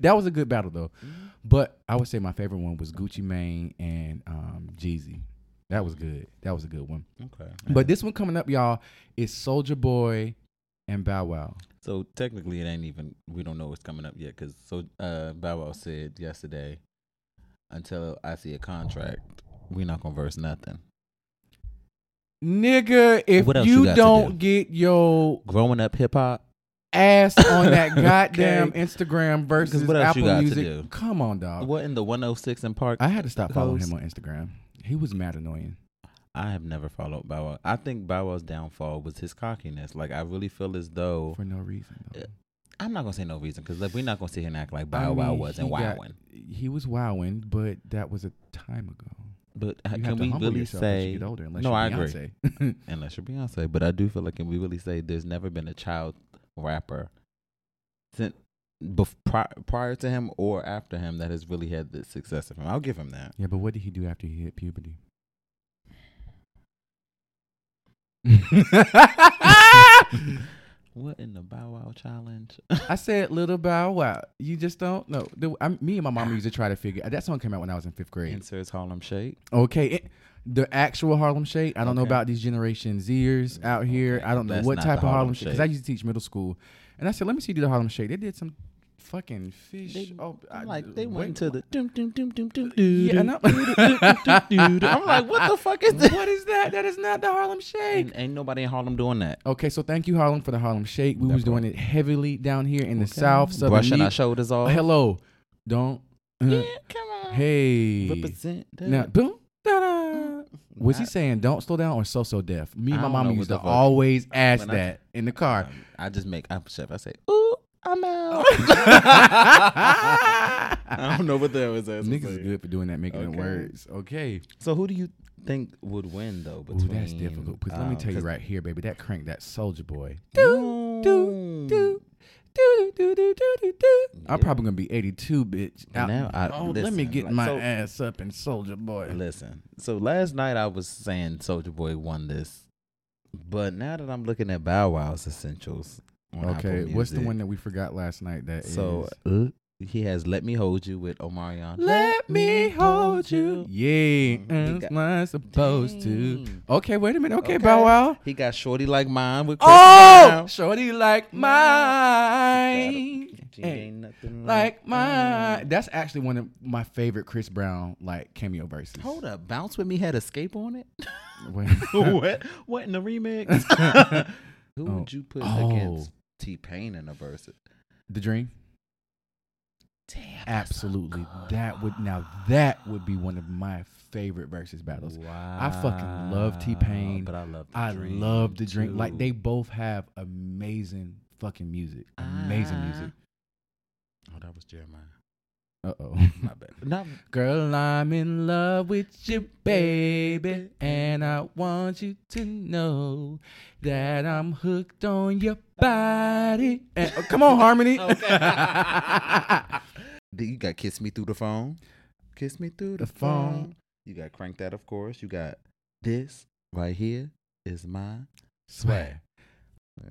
that was a good battle though. But I would say my favorite one was Gucci Mane and um, Jeezy. That was good. That was a good one. Okay, But this one coming up, y'all, is Soulja Boy and Bow Wow. So technically, it ain't even. We don't know what's coming up yet because so uh, Bow Wow said yesterday, until I see a contract, we not gonna verse nothing. Nigga, if What else you, you got to don't do? get your Growing up hip hop, ass on that goddamn Okay. Instagram versus what else you Apple got to Music. do? Come on, dog. What in the 106 in Park? I had to stop following him on Instagram. He was mad annoying. I have never followed Bow Wow. I think Bow Wow's downfall was his cockiness. Like I really feel as though For no reason. Though. Uh, I'm not gonna say no reason because like, we're not gonna sit here and act like I Bow Wow mean, wasn't he got- wowing. He was wowing, but that was a time ago. But uh, You have can to we humble really yourself as say you get older, unless no? you're I agree. Beyonce. Unless you're Beyonce, but I do feel like can we really say there's never been a child rapper since bef- pri- prior to him or after him that has really had the success of him. I'll give him that. yeah, but what did he do after he hit puberty? What in the Bow Wow challenge? I said little bow wow. You just don't know. The, I, me and my mom used to try to figure. That song came out when I was in fifth grade. Inserts Harlem Shake. Okay, it, the actual Harlem Shake. I don't know about these Generation Zers out here. Okay, I don't know that's what type the of Harlem Harlem Shake because I used to teach middle school, and I said, "Let me see you do the Harlem Shake." They did some fucking fish. They, oh, I- I'm like they went into the doom doom doom doom doom Yeah, and I'm- I'm like, what the fuck is this? What is that? That is not the Harlem Shake. Ain't, ain't nobody in Harlem doing that. Okay, so thank you Harlem for the Harlem Shake. We was Definitely. doing it heavily down here in the South. Southern brushing Ne- our shoulders off. Hello, don't. uh, Yeah, come on. Hey. represent. that. Now, boom, da-da. Was he saying don't slow down or so so deaf? Me and I my know used to what the fuck. always ask I- that in the car. I just make. I'm chef. I say, ooh, I'm out. I don't know what that was. Niggas is good for doing that, making okay. words. Okay. So who do you think would win though? Between Ooh, that's difficult. Cause um, let me tell you um, right here, baby, that crank, that Soulja Boy. Do do do. Do, do, do, do, do, do. I'm probably gonna be 82, bitch. Now I, oh, listen, let me get like, my so, ass up and Soulja Boy. Listen, so last night I was saying Soulja Boy won this, but now that I'm looking at Bow Wow's essentials, on Okay, Apple what's the one that we forgot last night? That So is- uh, he has "Let Me Hold You" with Omarion. Let me hold you. Yeah. He as got- am I supposed to? Okay, wait a minute. Okay, Okay. Bow Wow. He got "Shorty Like Mine" with Chris Oh, Brown. shorty like mine, She ain't nothing like mine. mine. That's actually one of my favorite Chris Brown like cameo verses. Hold up, "Bounce with Me" had "Xscape" on it. What? What in the remix? Who Oh. would you put Oh. against T Pain in a verse? the Dream. Damn, Absolutely, that would now that would be one of my favorite verses battles. Wow. I fucking love T-Pain. but I love. The I Dream love the Dream. Like they both have amazing fucking music. Amazing Ah. music. Oh, that was Jeremih. Uh oh. My bad. Not Girl, I'm in love with you, baby, and I want you to know that I'm hooked on your body. And, oh, come on, Harmony. Do you got "Kiss Me Through the Phone"? Kiss me through the, The phone. phone. You got "Crank That," of course. You got this right here is my Swag.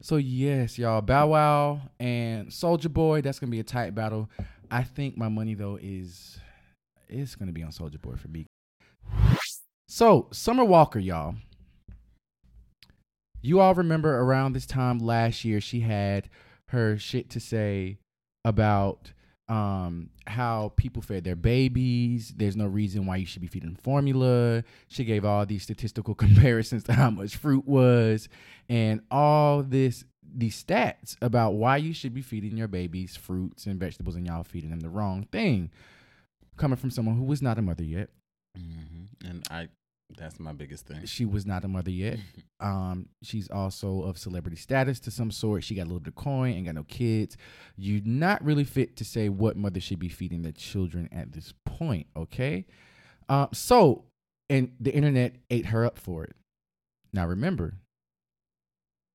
So yes, y'all, Bow Wow and Soulja Boy. That's gonna be a tight battle. I think my money though is it's gonna be on Soulja Boy for me. So Summer Walker, y'all. You all remember around this time last year, she had her shit to say about um, how people fed their babies. There's no reason why you should be feeding formula. She gave all these statistical comparisons to how much fruit was and all this these stats about why you should be feeding your babies fruits and vegetables and y'all feeding them the wrong thing. Coming from someone who was not a mother yet. Mm-hmm. And I, that's my biggest thing. She was not a mother yet. Um, she's also of celebrity status to some sort. She got a little bit of coin, and got no kids. You're not really fit to say what mother should be feeding their children at this point, okay? Uh, so, and the internet ate her up for it. Now remember,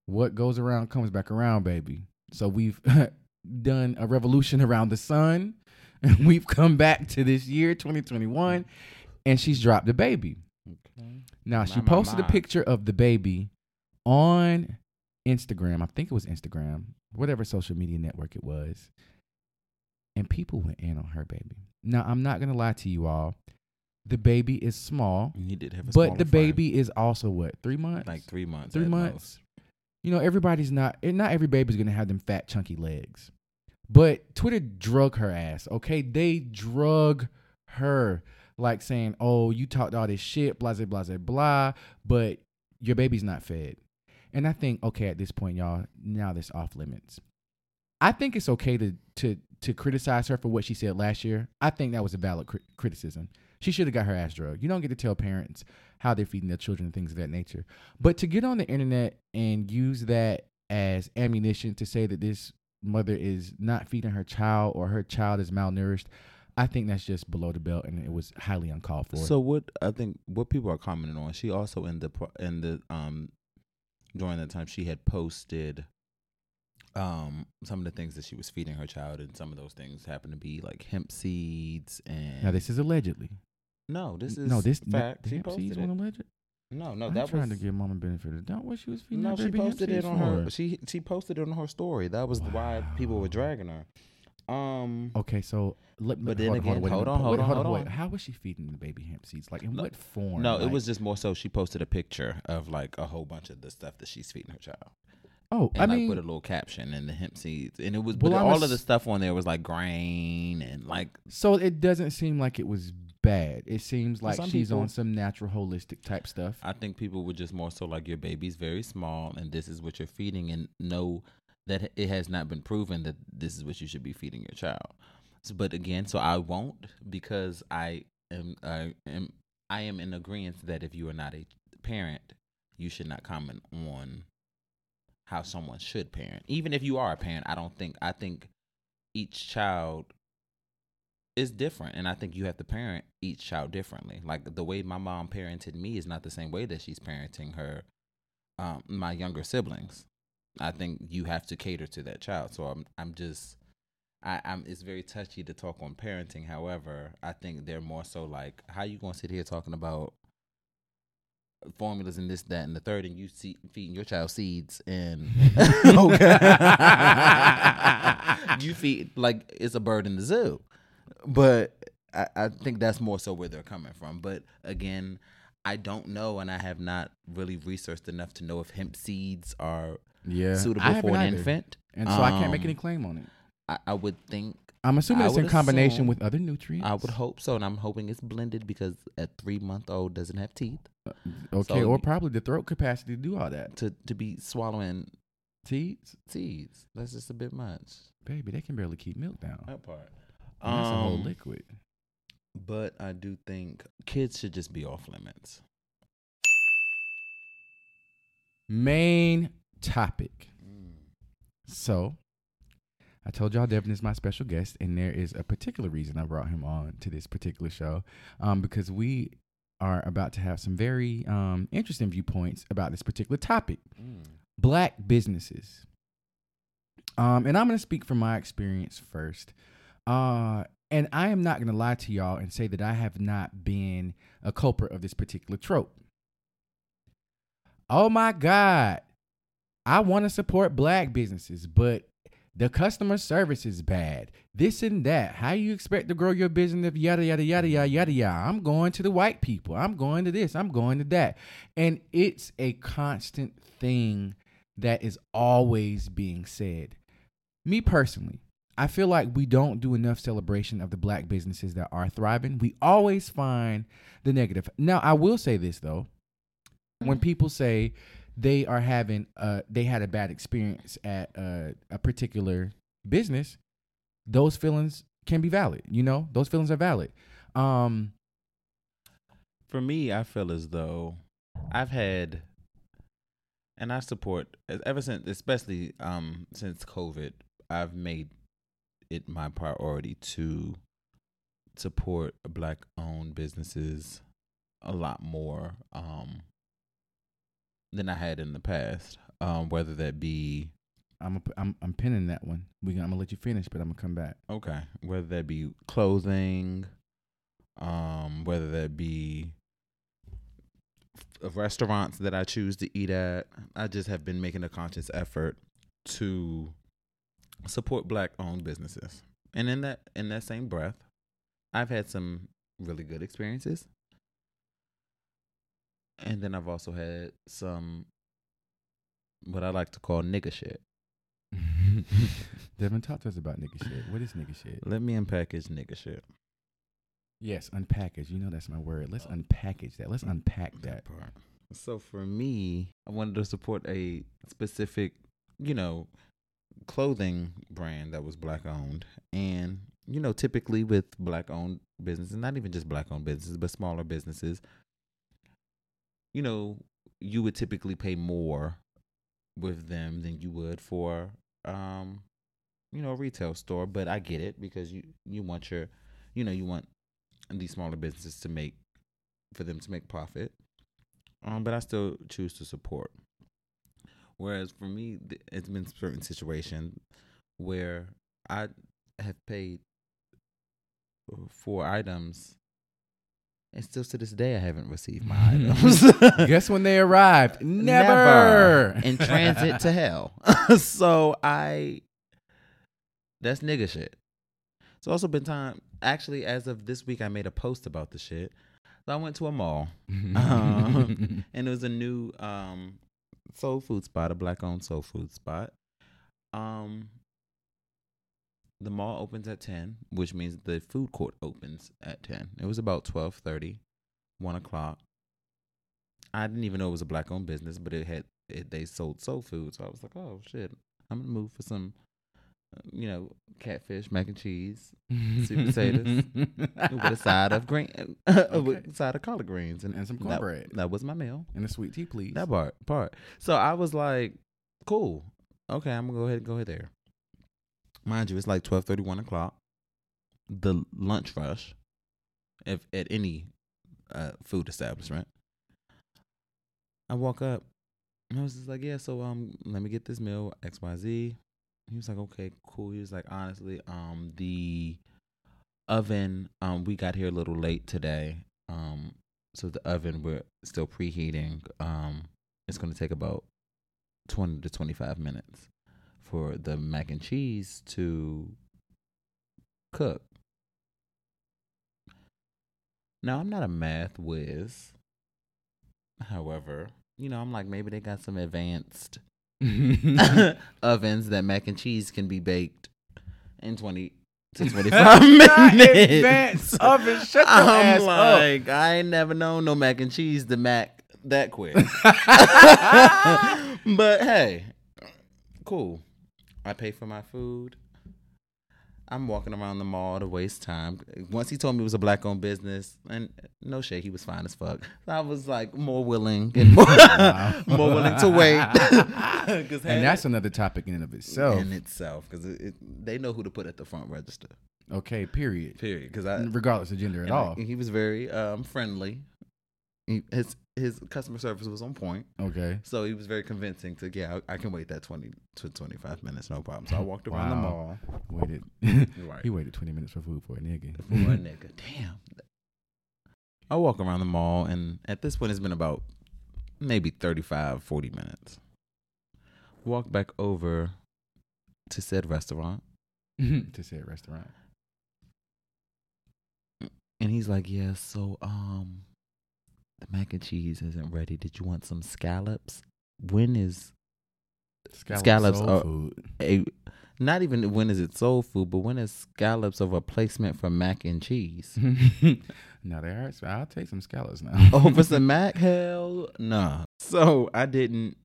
what goes around comes back around, baby. So we've done a revolution around the sun, and we've come back to this year, 2021, and she's dropped a baby. Okay. Now she posted a picture of the baby on Instagram. I think it was Instagram, whatever social media network it was. And people went in on her baby. Now I'm not gonna lie to you all. The baby is small, He did have a small but the frame. baby is also what three months? like three months. Three months. most. You know, everybody's not. Not every baby's gonna have them fat, chunky legs. But Twitter drug her ass. Okay, they drug her like saying, "Oh, you talked all this shit, blah blah blah blah," but your baby's not fed. And I think, okay, at this point, y'all, now this off limits. I think it's okay to to to criticize her for what she said last year. I think that was a valid cri- criticism. She should have got her ass drugged. You don't get to tell parents how they're feeding their children things of that nature. But to get on the internet and use that as ammunition to say that this mother is not feeding her child or her child is malnourished, I think that's just below the belt and it was highly uncalled for. So what I think what people are commenting on, she also in the in the um during that time she had posted um some of the things that she was feeding her child and some of those things happened to be like hemp seeds and now this is allegedly. No this is no this fact the she posted it. alleged. no no I'm that trying was to give mama benefit of the doubt. What she was feeding no she posted it on her she she posted it on her story that was why people were dragging her um Okay, so let, But then hold, again, on, a hold on, hold on, hold hold wait. on. How was she feeding the baby hemp seeds? Like in No. what form? no it was just more so she posted a picture of like a whole bunch of the stuff that she's feeding her child Oh, and I like mean, put a little caption in the hemp seeds, and it was Well, but all of the stuff on there was like grain and like so it doesn't seem like it was bad. It seems like some she's people- on some natural, holistic type stuff. I think people were just more so like your baby's very small, and this is what you're feeding, and know that it has not been proven that this is what you should be feeding your child. So, but again, so I won't because I am I am I am in agreement that if you are not a parent, you should not comment on how someone should parent. Even if you are a parent, I don't think I think each child is different and I think you have to parent each child differently. Like the way my mom parented me is not the same way that she's parenting her um my younger siblings. I think you have to cater to that child. So I'm I'm just I, I'm it's very touchy to talk on parenting. However, I think they're more so like how you gonna sit here talking about formulas and this, that, and the third, and you see feeding your child seeds and you feed like it's a bird in the zoo. But I, I think that's more so where they're coming from. But again, I don't know, and I have not really researched enough to know if hemp seeds are yeah, suitable for an either. infant. and so I can't make Um, any claim on it. I, I would think I'm assuming it's in combination assume- with other nutrients. I would hope so, and I'm hoping it's blended because a three month old doesn't have teeth Okay, so- or probably the throat capacity to do all that. to to be swallowing Seeds, seeds. That's just a bit much. baby, they can barely keep milk down. That part. And that's a whole Um, liquid. But I do think kids should just be off limits. Main topic. So, I told y'all Devin is my special guest, and there is a particular reason I brought him on to this particular show, um, because we are about to have some very um, interesting viewpoints about this particular topic: black businesses. Um, and I'm going to speak from my experience first. Uh, and I am not going to lie to y'all and say that I have not been a culprit of this particular trope. Oh my God. I want to support black businesses, but the customer service is bad. This and that. How you expect to grow your business if yada yada yada yada yada yada? I'm going to the white people. I'm going to this. I'm going to that. And it's a constant thing that is always being said. Me personally, I feel like we don't do enough celebration of the black businesses that are thriving. We always find the negative. Now, I will say this though. When people say they are having uh they had a bad experience at uh, a particular business, those feelings can be valid, you know? Those feelings are valid. Um For me, I feel as though I've had, and I support ever since, especially um since COVID, I've made it my priority to support black-owned businesses a lot more um than I had in the past. Um, whether that be I'm a, I'm I'm pinning that one. We I'm gonna let you finish, but I'm gonna come back. Okay. Whether that be clothing, um, whether that be restaurants that I choose to eat at, I just have been making a conscious effort to support black owned businesses. And in that in that same breath, I've had some really good experiences. And then I've also had some what I like to call nigga shit. Devin, talk to us about nigga shit. What is nigga shit? Let me unpackage nigga shit. Yes, unpackage. You know that's my word. Let's unpackage that. Let's unpack that. part. So for me, I wanted to support a specific, you know, clothing brand that was black owned, and you know, typically with black owned businesses, not even just black owned businesses, but smaller businesses, you know, you would typically pay more with them than you would for um you know a retail store. But i get it because you you want your you know you want these smaller businesses to make for them to make profit. Um but i still choose to support whereas for me it's been certain situations where i have paid for items and still to this day i haven't received my items Guess when they arrived? Never. in transit to hell. so I that's nigga shit. It's also been time actually as of this week I made a post about the shit. So I went to a mall Um, and it was a new um soul food spot, a black owned soul food spot. Um the mall opens at 10, which means the food court opens at 10. It was about 12:30, 1 o'clock. I didn't even know it was a black owned business, but it had it, they sold soul food, so I was like, oh shit, I'm gonna move for some, you know, catfish, mac and cheese, sweet potatoes. with a side of green, with a side of collard greens, and, And some that- cornbread. That, was my meal. and a sweet tea, please. That part, part. So I was like, cool, okay, I'm gonna go ahead and go ahead there. Mind you, it's like twelve thirty, one o'clock. The lunch rush, if at any uh, food establishment. I walk up, and I was just like, yeah, so um, let me get this meal X Y Z. He was like, okay, cool. He was like, honestly, um, the oven, um, we got here a little late today. Um, so the oven we're still preheating. Um, it's gonna take about twenty to twenty five minutes for the mac and cheese to cook. Now I'm not a math whiz. However, you know, I'm like maybe they got some advanced ovens that mac and cheese can be baked in 20 to 25 minutes. oven. Shut your I'm ass up. like, I ain't never known no mac and cheese to mac that quick. but hey, cool. I pay for my food. I'm walking around the mall to waste time. Once he told me it was a black owned business, and no shit, he was fine as fuck. So I was like more willing and more, more willing to wait. and that's another topic in and of itself. in itself because it, it, they know who to put at the front register. okay, period. Period. Because I Regardless of gender at all. I- he was very um, friendly. He, his his customer service was on point, Okay. so he was very convincing. To yeah, I, I can wait that twenty to twenty five minutes, no problem. So I walked around the mall. Waited. Right. he waited 20 minutes for food for a nigga. for a nigga. Damn. I walk around the mall, and at this point, it's been about maybe 35, 40 minutes. Walk back over to said restaurant, to said restaurant. and he's like, "Yeah, so um, the mac and cheese isn't ready. Did you want some scallops? When is Scallops, are- food. a not even when is it soul food, but when is scallops a replacement for mac and cheese? no, they are. So I'll take some scallops now. Oh, Over some mac? Hell nah. So I didn't.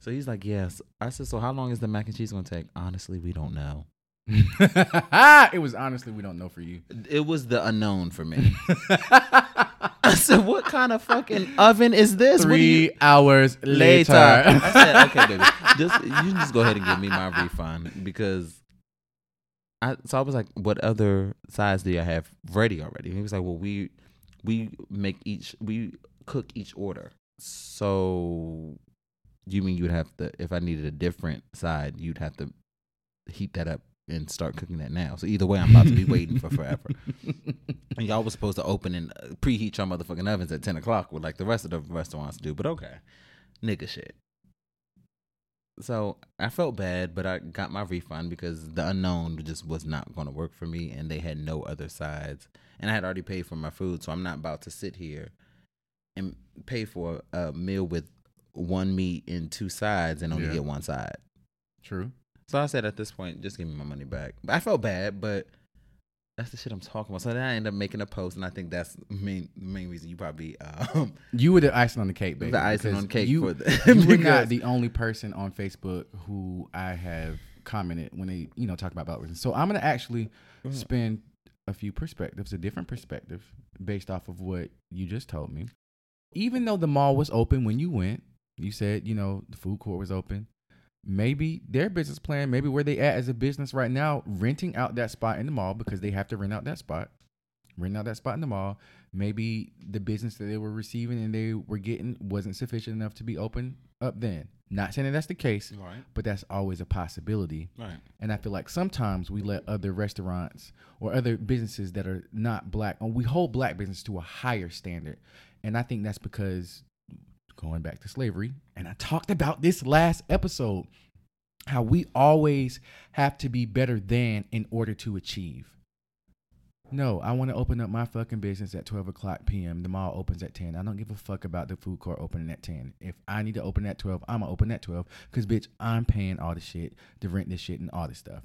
So he's like, yes. I said, so how long is the mac and cheese gonna take? Honestly, we don't know. it was honestly we don't know for you. It was the unknown for me. I said, what kind of fucking oven is this? Three hours later. later. I said, okay, baby, just you can just go ahead and give me my refund because I. So I was like, what other size do you have ready already? And he was like, well, we we make each we cook each order. So you mean you'd have to if I needed a different side, you'd have to heat that up and start cooking that now. So either way, I'm about to be waiting for forever. And y'all was supposed to open and uh, preheat your motherfucking ovens at ten o'clock, with like the rest of the restaurants do. But okay, nigga shit. So I felt bad, but I got my refund because the unknown just was not going to work for me, and they had no other sides, and I had already paid for my food, so I'm not about to sit here and pay for a meal with one meat and two sides and only Yeah. get one side. True. So I said at this point, just give me my money back. But I felt bad, but that's the shit I'm talking about. So then I end up making a post, and I think that's the main the main reason you probably um, You were the icing on the cake, baby. the icing on cake you, for the you were not the only person on Facebook who I have commented when they you know talk about business. So I'm gonna actually spend a few perspectives, a different perspective based off of what you just told me. Even though the mall was open when you went, you said you know the food court was open. Maybe their business plan, maybe where they at as a business right now, renting out that spot in the mall because they have to rent out that spot, rent out that spot in the mall. Maybe the business that they were receiving and they were getting wasn't sufficient enough to be open up then. Not saying that that's the case, Right. but that's always a possibility. Right. And I feel like sometimes we let other restaurants or other businesses that are not black, we hold black business to a higher standard. And I think that's because going back to slavery, and I talked about this last episode, how we always have to be better than in order to achieve. No, I want to open up my fucking business at 12 o'clock p.m. The mall opens at 10. I don't give a fuck about the food court opening at 10. If I need to open at 12, I'm going to open at 12 because, bitch, I'm paying all the shit to rent this shit and all this stuff.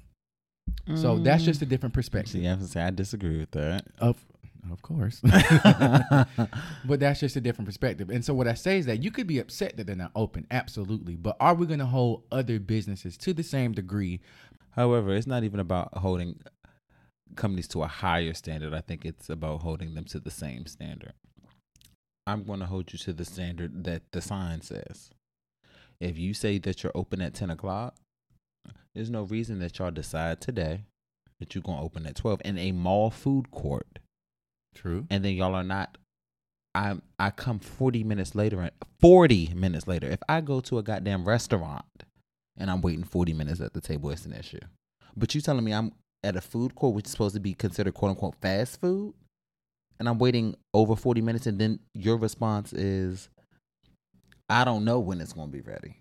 So that's mm. just a different perspective. See, I say I disagree with that. Of, of course. but that's just a different perspective. And so what I say is that you could be upset that they're not open, absolutely. But are we going to hold other businesses to the same degree? However, it's not even about holding companies to a higher standard. I think it's about holding them to the same standard. I'm going to hold you to the standard that the sign says. If you say that you're open at 10 o'clock, there's no reason that y'all decide today that you're going to open at 12 in a mall food court. True. And then y'all are not. I I come 40 minutes later. and 40 minutes later. If I go to a goddamn restaurant and I'm waiting 40 minutes at the table, it's an issue. But you telling me I'm at a food court, which is supposed to be considered quote unquote fast food, and I'm waiting over 40 minutes, and then your response is, I don't know when it's going to be ready.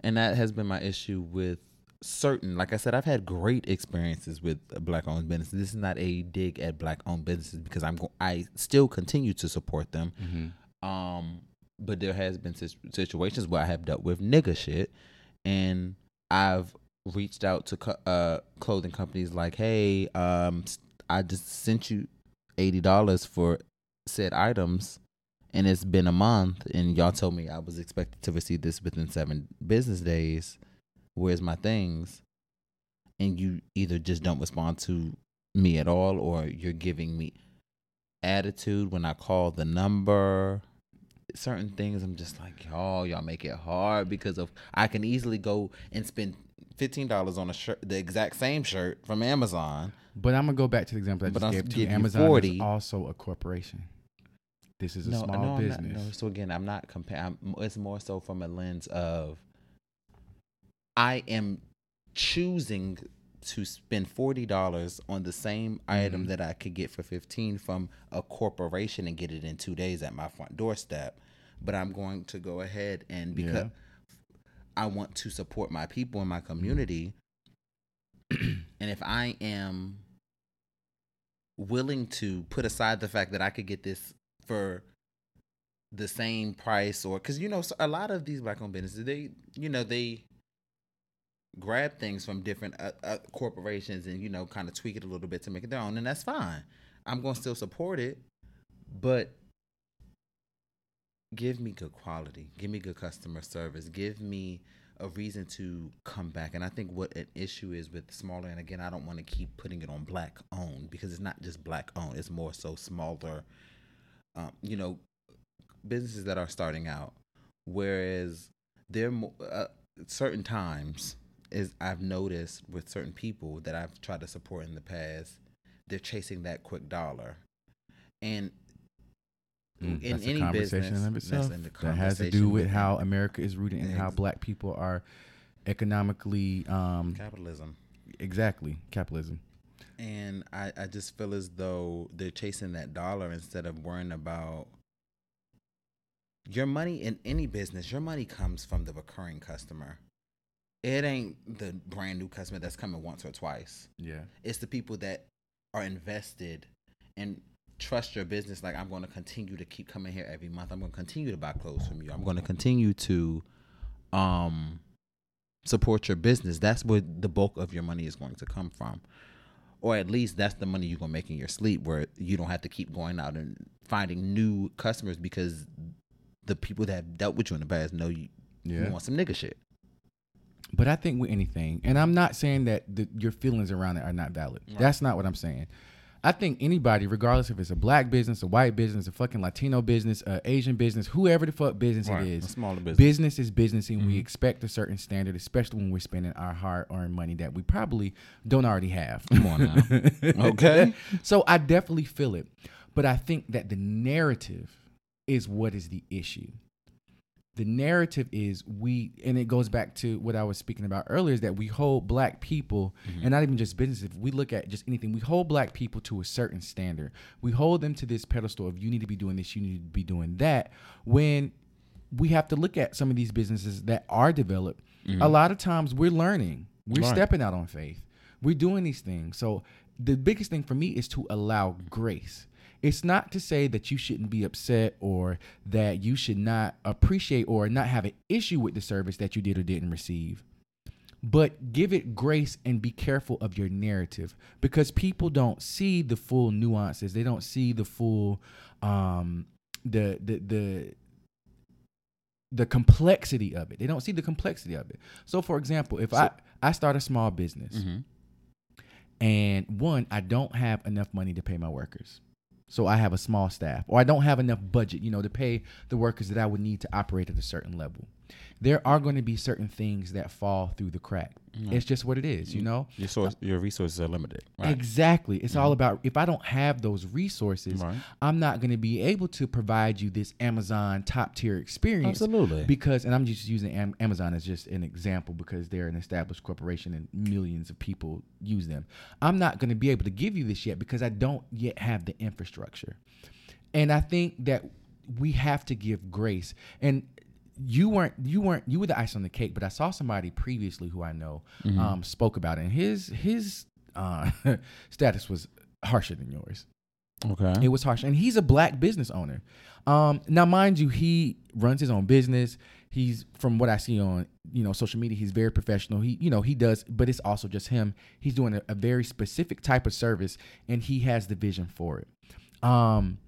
And that has been my issue with certain, like I said, I've had great experiences with black owned businesses. This is not a dig at black owned businesses because I'm go- I still continue to support them. Mm-hmm. Um, but there has been situations where I have dealt with nigga shit, and I've reached out to co- uh, clothing companies like, "Hey, um, I just sent you eighty dollars for said items, and it's been a month, and y'all told me I was expected to receive this within seven business days. Where's my things?" And you either just don't respond to me at all, or you're giving me attitude when I call the number certain things I'm just like, y'all, y'all make it hard because of I can easily go and spend fifteen dollars on a shirt, the exact same shirt from Amazon. But I'm gonna go back to the example I But just gave. To you Amazon 40. is also a corporation. This is a no, small no, business. Not, no, so again, I'm not comparing. It's more so from a lens of I am choosing to spend forty dollars on the same item Mhm. that I could get for fifteen from a corporation and get it in two days at my front doorstep. But I'm going to go ahead and because Yeah. I want to support my people in my community, and if I am willing to put aside the fact that I could get this for the same price or because you know so a lot of these black owned businesses they you know they grab things from different uh, uh, corporations and you know kind of tweak it a little bit to make it their own and that's fine. I'm going to still support it but give me good quality. Give me good customer service. Give me a reason to come back. And i think what an issue is with smaller and again i don't want to keep putting it on black owned because it's not just black owned it's more so smaller um, you know businesses that are starting out whereas there mo- uh, certain times is i've noticed with certain people that i've tried to support in the past they're chasing that quick dollar and Mm, in that's a any conversation business in of that's itself. that has to do with how America is rooted and how black people are economically um capitalism exactly capitalism. and I, I just feel as though they're chasing that dollar instead of worrying about your money in any business your money comes from the recurring customer it ain't the brand new customer that's coming once or twice. Yeah. it's the people that are invested and trust your business. Like i'm going to continue to keep coming here every month. I'm going to continue to buy clothes from you. I'm going to continue to um support your business. That's where the bulk of your money is going to come from. Or at least that's the money you're going to make in your sleep where you don't have to keep going out and finding new customers because the people that have dealt with you in the past know you, Yeah. you want some nigga shit But I think with anything, and I'm not saying that the, your feelings around it are not valid. Right. That's not what I'm saying. I think anybody, regardless if it's a black business, a white business, a fucking Latino business, a Asian business, whoever the fuck business Right, it a smaller business. business is business, and we Mhm. expect a certain standard, especially when we're spending our hard-earned money that we probably don't already have. Come on now. Okay. So I definitely feel it, but I think that the narrative is what is the issue. The narrative is we, and it goes back to what I was speaking about earlier, is that we hold black people, Mm-hmm. and not even just business. If we look at just anything, we hold black people to a certain standard. We hold them to this pedestal of you need to be doing this, you need to be doing that. When we have to look at some of these businesses that are developed, a lot of times we're learning, we're Right. stepping out on faith, we're doing these things. So the biggest thing for me is to allow grace. It's not to say that you shouldn't be upset or that you should not appreciate or not have an issue with the service that you did or didn't receive. But give it grace and be careful of your narrative because people don't see the full nuances. They don't see the full um the the the the complexity of it. They don't see the complexity of it. So for example, if I I start a small business Mhm. and one i don't have enough money to pay my workers so i have a small staff or i don't have enough budget you know to pay the workers that i would need to operate at a certain level. There are going to be certain things that fall through the crack it's just what it is you mm. know Your source, your resources are limited. Right. exactly it's all mm-hmm. about if i don't have those resources Right. i'm not going to be able to provide you this amazon top tier experience Absolutely. because and i'm just using Am- amazon as just an example because they're an established corporation and millions of people use them i'm not going to be able to give you this yet because i don't yet have the infrastructure and i think that we have to give grace and you weren't you weren't you were the ice on the cake but i saw somebody previously who i know um, spoke about it and his his uh, status was harsher than yours okay. it was harsh, and he's a black business owner. Um, now, mind you, he runs his own business. He's from what I see on you know social media. He's very professional. He you know he does, but it's also just him. He's doing a, a very specific type of service, and he has the vision for it. Um,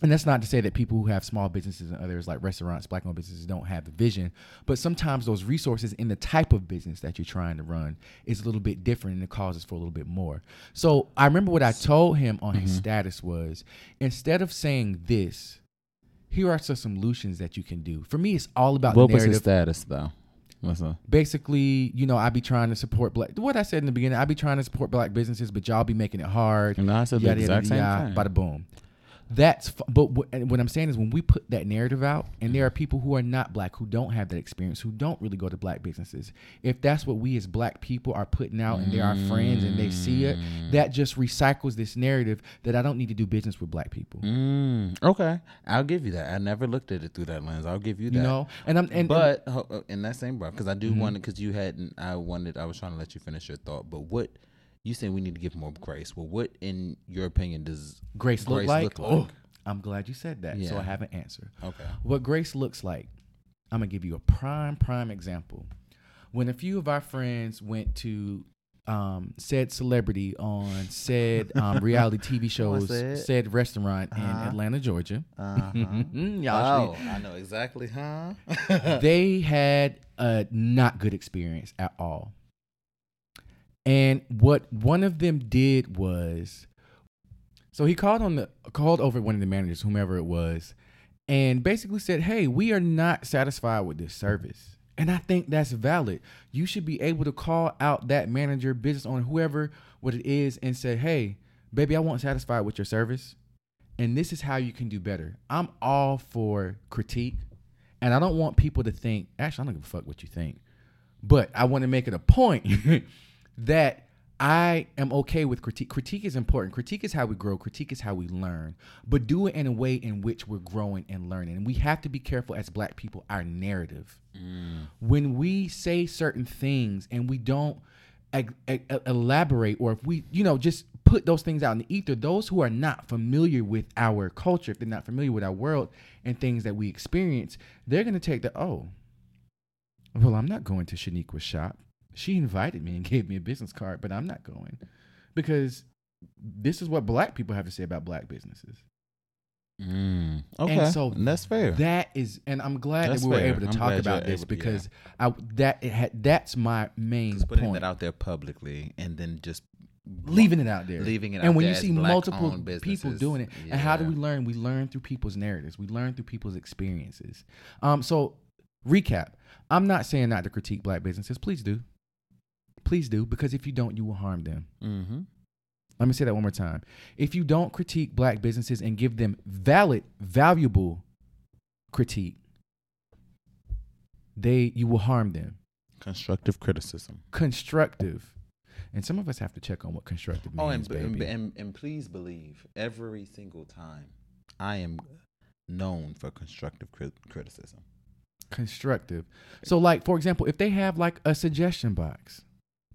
and that's not to say that people who have small businesses and others like restaurants, black owned businesses don't have the vision, but sometimes those resources in the type of business that you're trying to run is a little bit different and it causes for a little bit more. So I remember what I told him on his mm-hmm. status was instead of saying this, here are some solutions that you can do. For me, it's all about What the was his status though? What's up? basically, you know, I be trying to support black. What I said in the beginning, I be trying to support black businesses, but y'all be making it hard. No, I said the Yada, yada, exact same yada, thing. Bada boom. That's f- but what, and what I'm saying is when we put that narrative out, and Mm-hmm. there are people who are not black who don't have that experience, who don't really go to black businesses. If that's what we as black people are putting out, and they're our friends, and they see it, Mm. that just recycles this narrative that I don't need to do business with black people. Mm, okay, I'll give you that. I never looked at it through that lens. I'll give you that. You know, and I'm and but uh, in that same breath, because I do Mhm. want to, because you hadn't, I wanted, I was trying to let you finish your thought. But what you saying we need to give more grace? Well, what in your opinion does grace look like. look like? Oh, I'm glad you said that. So I have an answer. Okay. What grace looks like, I'm gonna give you a prime, prime example. When a few of our friends went to um, said celebrity on said um, reality TV shows, said? restaurant in Uh-huh. Atlanta, Georgia. Uh-huh. Y'all oh, I know exactly, huh? they had a not good experience at all. And what one of them did was, so he called on the called over one of the managers, whomever it was, and basically said, "Hey, we are not satisfied with this service." And I think that's valid. You should be able to call out that manager, business owner, whoever what it is, and say, "Hey, baby, I wasn't satisfied with your service, and this is how you can do better." I'm all for critique, and I don't want people to think. Actually, I don't give a fuck what you think, but I want to make it a point that I am okay with critique. Critique is important. Critique is how we grow. Critique is how we learn. But do it in a way in which we're growing and learning. And we have to be careful as black people, our narrative. Mm. When we say certain things and we don't eg- eg- elaborate, or if we, you know, just put those things out in the ether, those who are not familiar with our culture, if they're not familiar with our world and things that we experience, they're going to take the, oh, well, I'm not going to Shaniqua's shop. She invited me and gave me a business card, but I'm not going because this is what black people have to say about black businesses. Mm, okay, so that's fair. That is, and I'm glad That's that we were fair. able to I'm talk about this to- yeah. because I that it had, that's my main putting point. it out there publicly and then just leaving it out there, leaving it and when you see multiple people doing it, and how do we learn? We learn through people's narratives. We learn through people's experiences. Um, so recap. I'm not saying not to critique black businesses. Please do, please do, because if you don't, you will harm them. Mm-hmm. Let me say that one more time. If you don't critique black businesses and give them valid, valuable critique, they you will harm them. Constructive criticism. Constructive. And some of us have to check on what constructive means, Oh, and, baby. and, and and please believe every single time I am known for constructive crit- criticism. constructive. So, like for example, if they have like a suggestion box,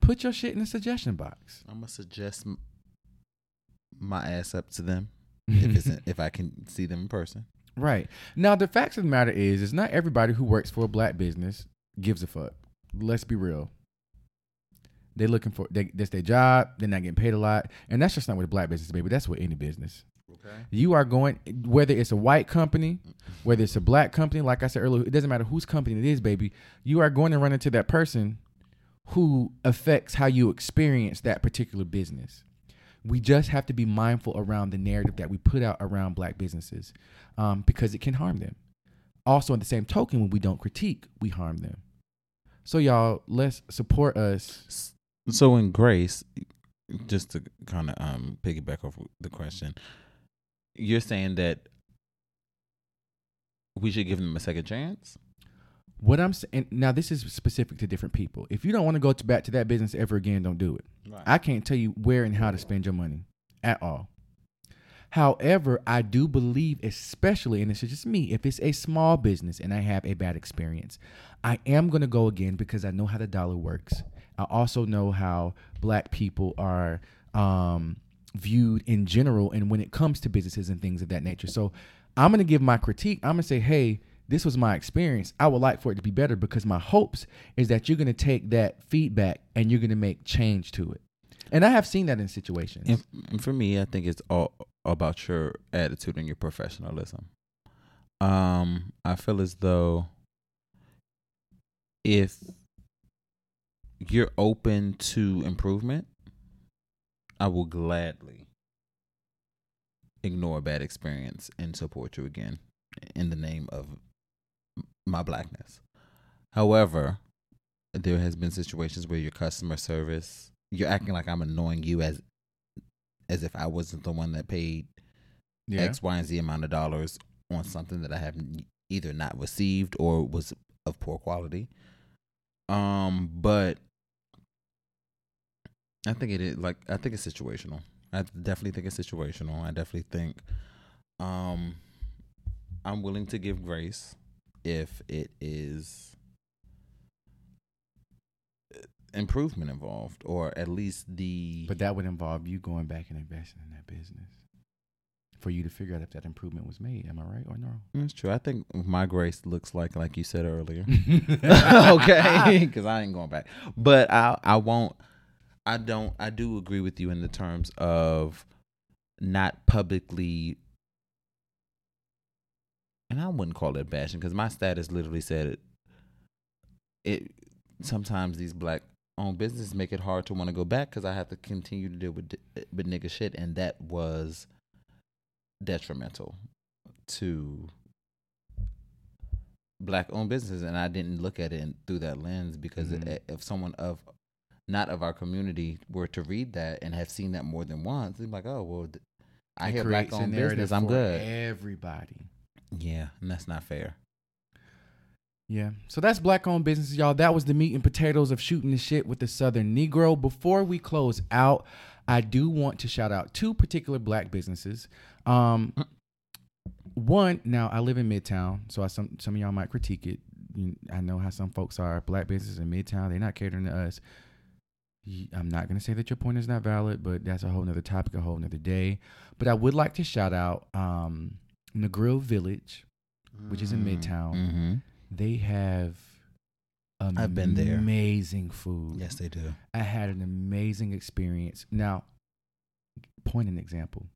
put your shit in the suggestion box. I'm gonna suggest m- my ass up to them if it's if I can see them in person. Right. Now the facts of the matter is is not everybody who works for a black business gives a fuck. Let's be real. They're looking for they, that's their job. They're not getting paid a lot, and that's just not with a black business, baby. That's with any business. Okay. You are going whether it's a white company, whether it's a black company. Like I said earlier, it doesn't matter whose company it is, baby. You are going to run into that person who affects how you experience that particular business. We just have to be mindful around the narrative that we put out around black businesses um, because it can harm them. Also, at the same token, when we don't critique, we harm them. So, y'all, let's support us. So in Grace, just to kind of um piggyback off the question, you're saying that we should give them a second chance. What I'm saying now, this is specific to different people. If you don't want to go to back to that business ever again, don't do it. Right. I can't tell you where and how to spend your money at all. However, I do believe, especially, and this is just me, if it's a small business and I have a bad experience, I am going to go again because I know how the dollar works. I also know how black people are um, viewed in general and when it comes to businesses and things of that nature. So I'm going to give my critique. I'm going to say, hey, this was my experience. I would like for it to be better because my hopes is that you're going to take that feedback and you're going to make change to it. And I have seen that in situations. And, for me, I think it's all about your attitude and your professionalism. Um, I feel as though if you're open to improvement, I will gladly ignore a bad experience and support you again in the name of my blackness. However, there has been situations where your customer service, you're acting like I'm annoying you as as if I wasn't the one that paid yeah. X, Y, and Z amount of dollars on something that I have either not received or was of poor quality. Um, but I think it is like I think it's situational. I definitely think it's situational. I definitely think um I'm willing to give grace if it is uh, improvement involved or at least the But that would involve you going back and investing in that business for you to figure out if that improvement was made. Am I right or no? That's true. I think my grace looks like like you said earlier. okay, because I ain't going back. But I I won't. I don't. I do agree with you in the terms of not publicly, and I wouldn't call it bashing because my status literally said it. It sometimes these black owned businesses make it hard to want to go back because I have to continue to deal with with nigga shit, and that was detrimental to black owned businesses and I didn't look at it through that lens because Mhm. i- if someone of not of our community were to read that and have seen that more than once, they'd be like, "Oh, well, I It hear black owned business, I'm good." Everybody. Yeah, and that's not fair. Yeah. So that's black owned businesses, y'all. That was the meat and potatoes of shooting the shit with the Southern Negro. Before we close out, I do want to shout out two particular black businesses. Um, one, now I live in Midtown, so I, some some of y'all might critique it. I know how some folks are. Black businesses in Midtown, they're not catering to us. I'm not gonna say that your point is not valid, but that's a whole nother topic, a whole nother day. But I would like to shout out um, Negril Village, which is in Midtown. Mm-hmm. They have I've been there. amazing food. Yes, they do. I had an amazing experience. Now, point an example.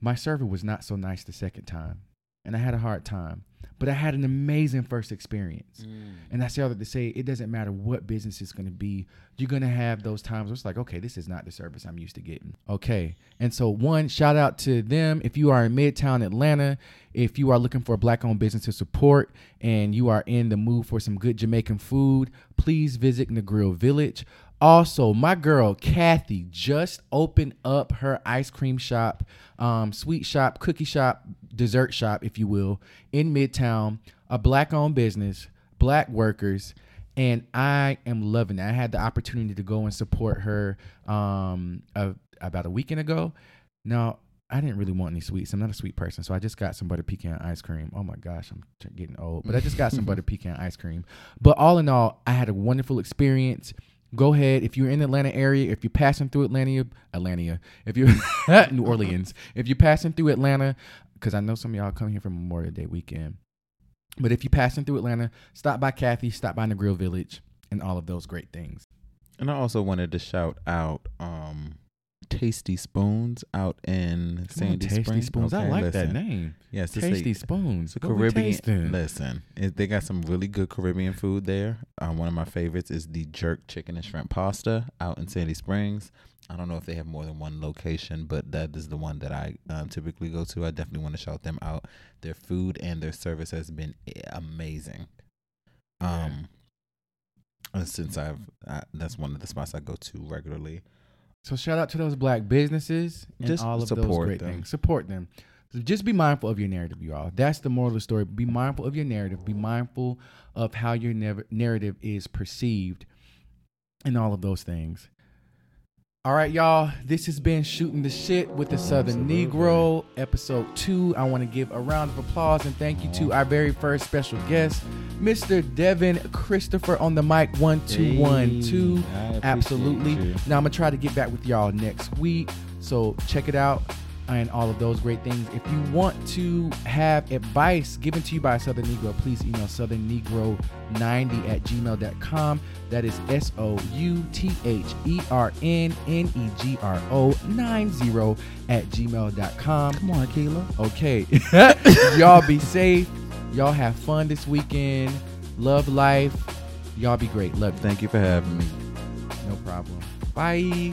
My server was not so nice the second time, and I had a hard time. But I had an amazing first experience. Mm. And I say all that to say it doesn't matter what business it's going to be. You're going to have those times where it's like, okay, this is not the service I'm used to getting. Okay. And so, one, shout out to them. If you are in Midtown Atlanta, if you are looking for a black owned business to support and you are in the mood for some good Jamaican food, please visit Negril Village. Also, my girl Kathy just opened up her ice cream shop, um, sweet shop, cookie shop, dessert shop, if you will, in Midtown. A black-owned business, black workers, and I am loving it. I had the opportunity to go and support her um, a, about a weekend ago. Now, I didn't really want any sweets. I'm not a sweet person, so I just got some butter pecan ice cream. Oh my gosh, I'm getting old, but I just got some butter pecan ice cream. But all in all, I had a wonderful experience. Go ahead if you're in the Atlanta area, if you're passing through Atlanta, Atlanta, if you're New Orleans, if you're passing through Atlanta, because I know some of y'all come here for Memorial Day weekend. But if you're passing through Atlanta, stop by Kathy, stop by Negril Village, and all of those great things. And I also wanted to shout out um Tasty Spoons out in Sandy Tasty Springs. Spoons. I Okay, like that name. Yes, a- Tasty Spoons. It's a we Caribbean. Listen, it, they got some really good Caribbean food there. Um, one of my favorites is the jerk chicken and shrimp pasta out in Sandy Springs. I don't know if they have more than one location, but that is the one that I um, typically go to. I definitely want to shout them out. Their food and their service has been eh, amazing. Um, uh, since I've I, that's one of the spots I go to regularly. So shout out to those black businesses and Just all of those great them. things. Support them. So just be mindful of your narrative, you all. That's the moral of the story. Be mindful of your narrative. Be mindful of how your narrative is perceived, and all of those things. All right, y'all. This has been shooting the shit with the Southern. Negro, episode two. I want to give a round of applause and thank you to our very first special guest, Mr. Devin Christofer on the mic. One two one two. Hey, I appreciate Absolutely. Now I'm gonna try to get back with y'all next week. So check it out and all of those great things. If you want to have advice given to you by a Southern Negro, please email southernnegro90 at gmail.com. That is S O U T H E R N N E G R O 90 at gmail.com. Come on, Keela. Okay. y'all be safe. Y'all have fun this weekend. Love life. Y'all be great. Love you. Thank you for having me. No problem. Bye.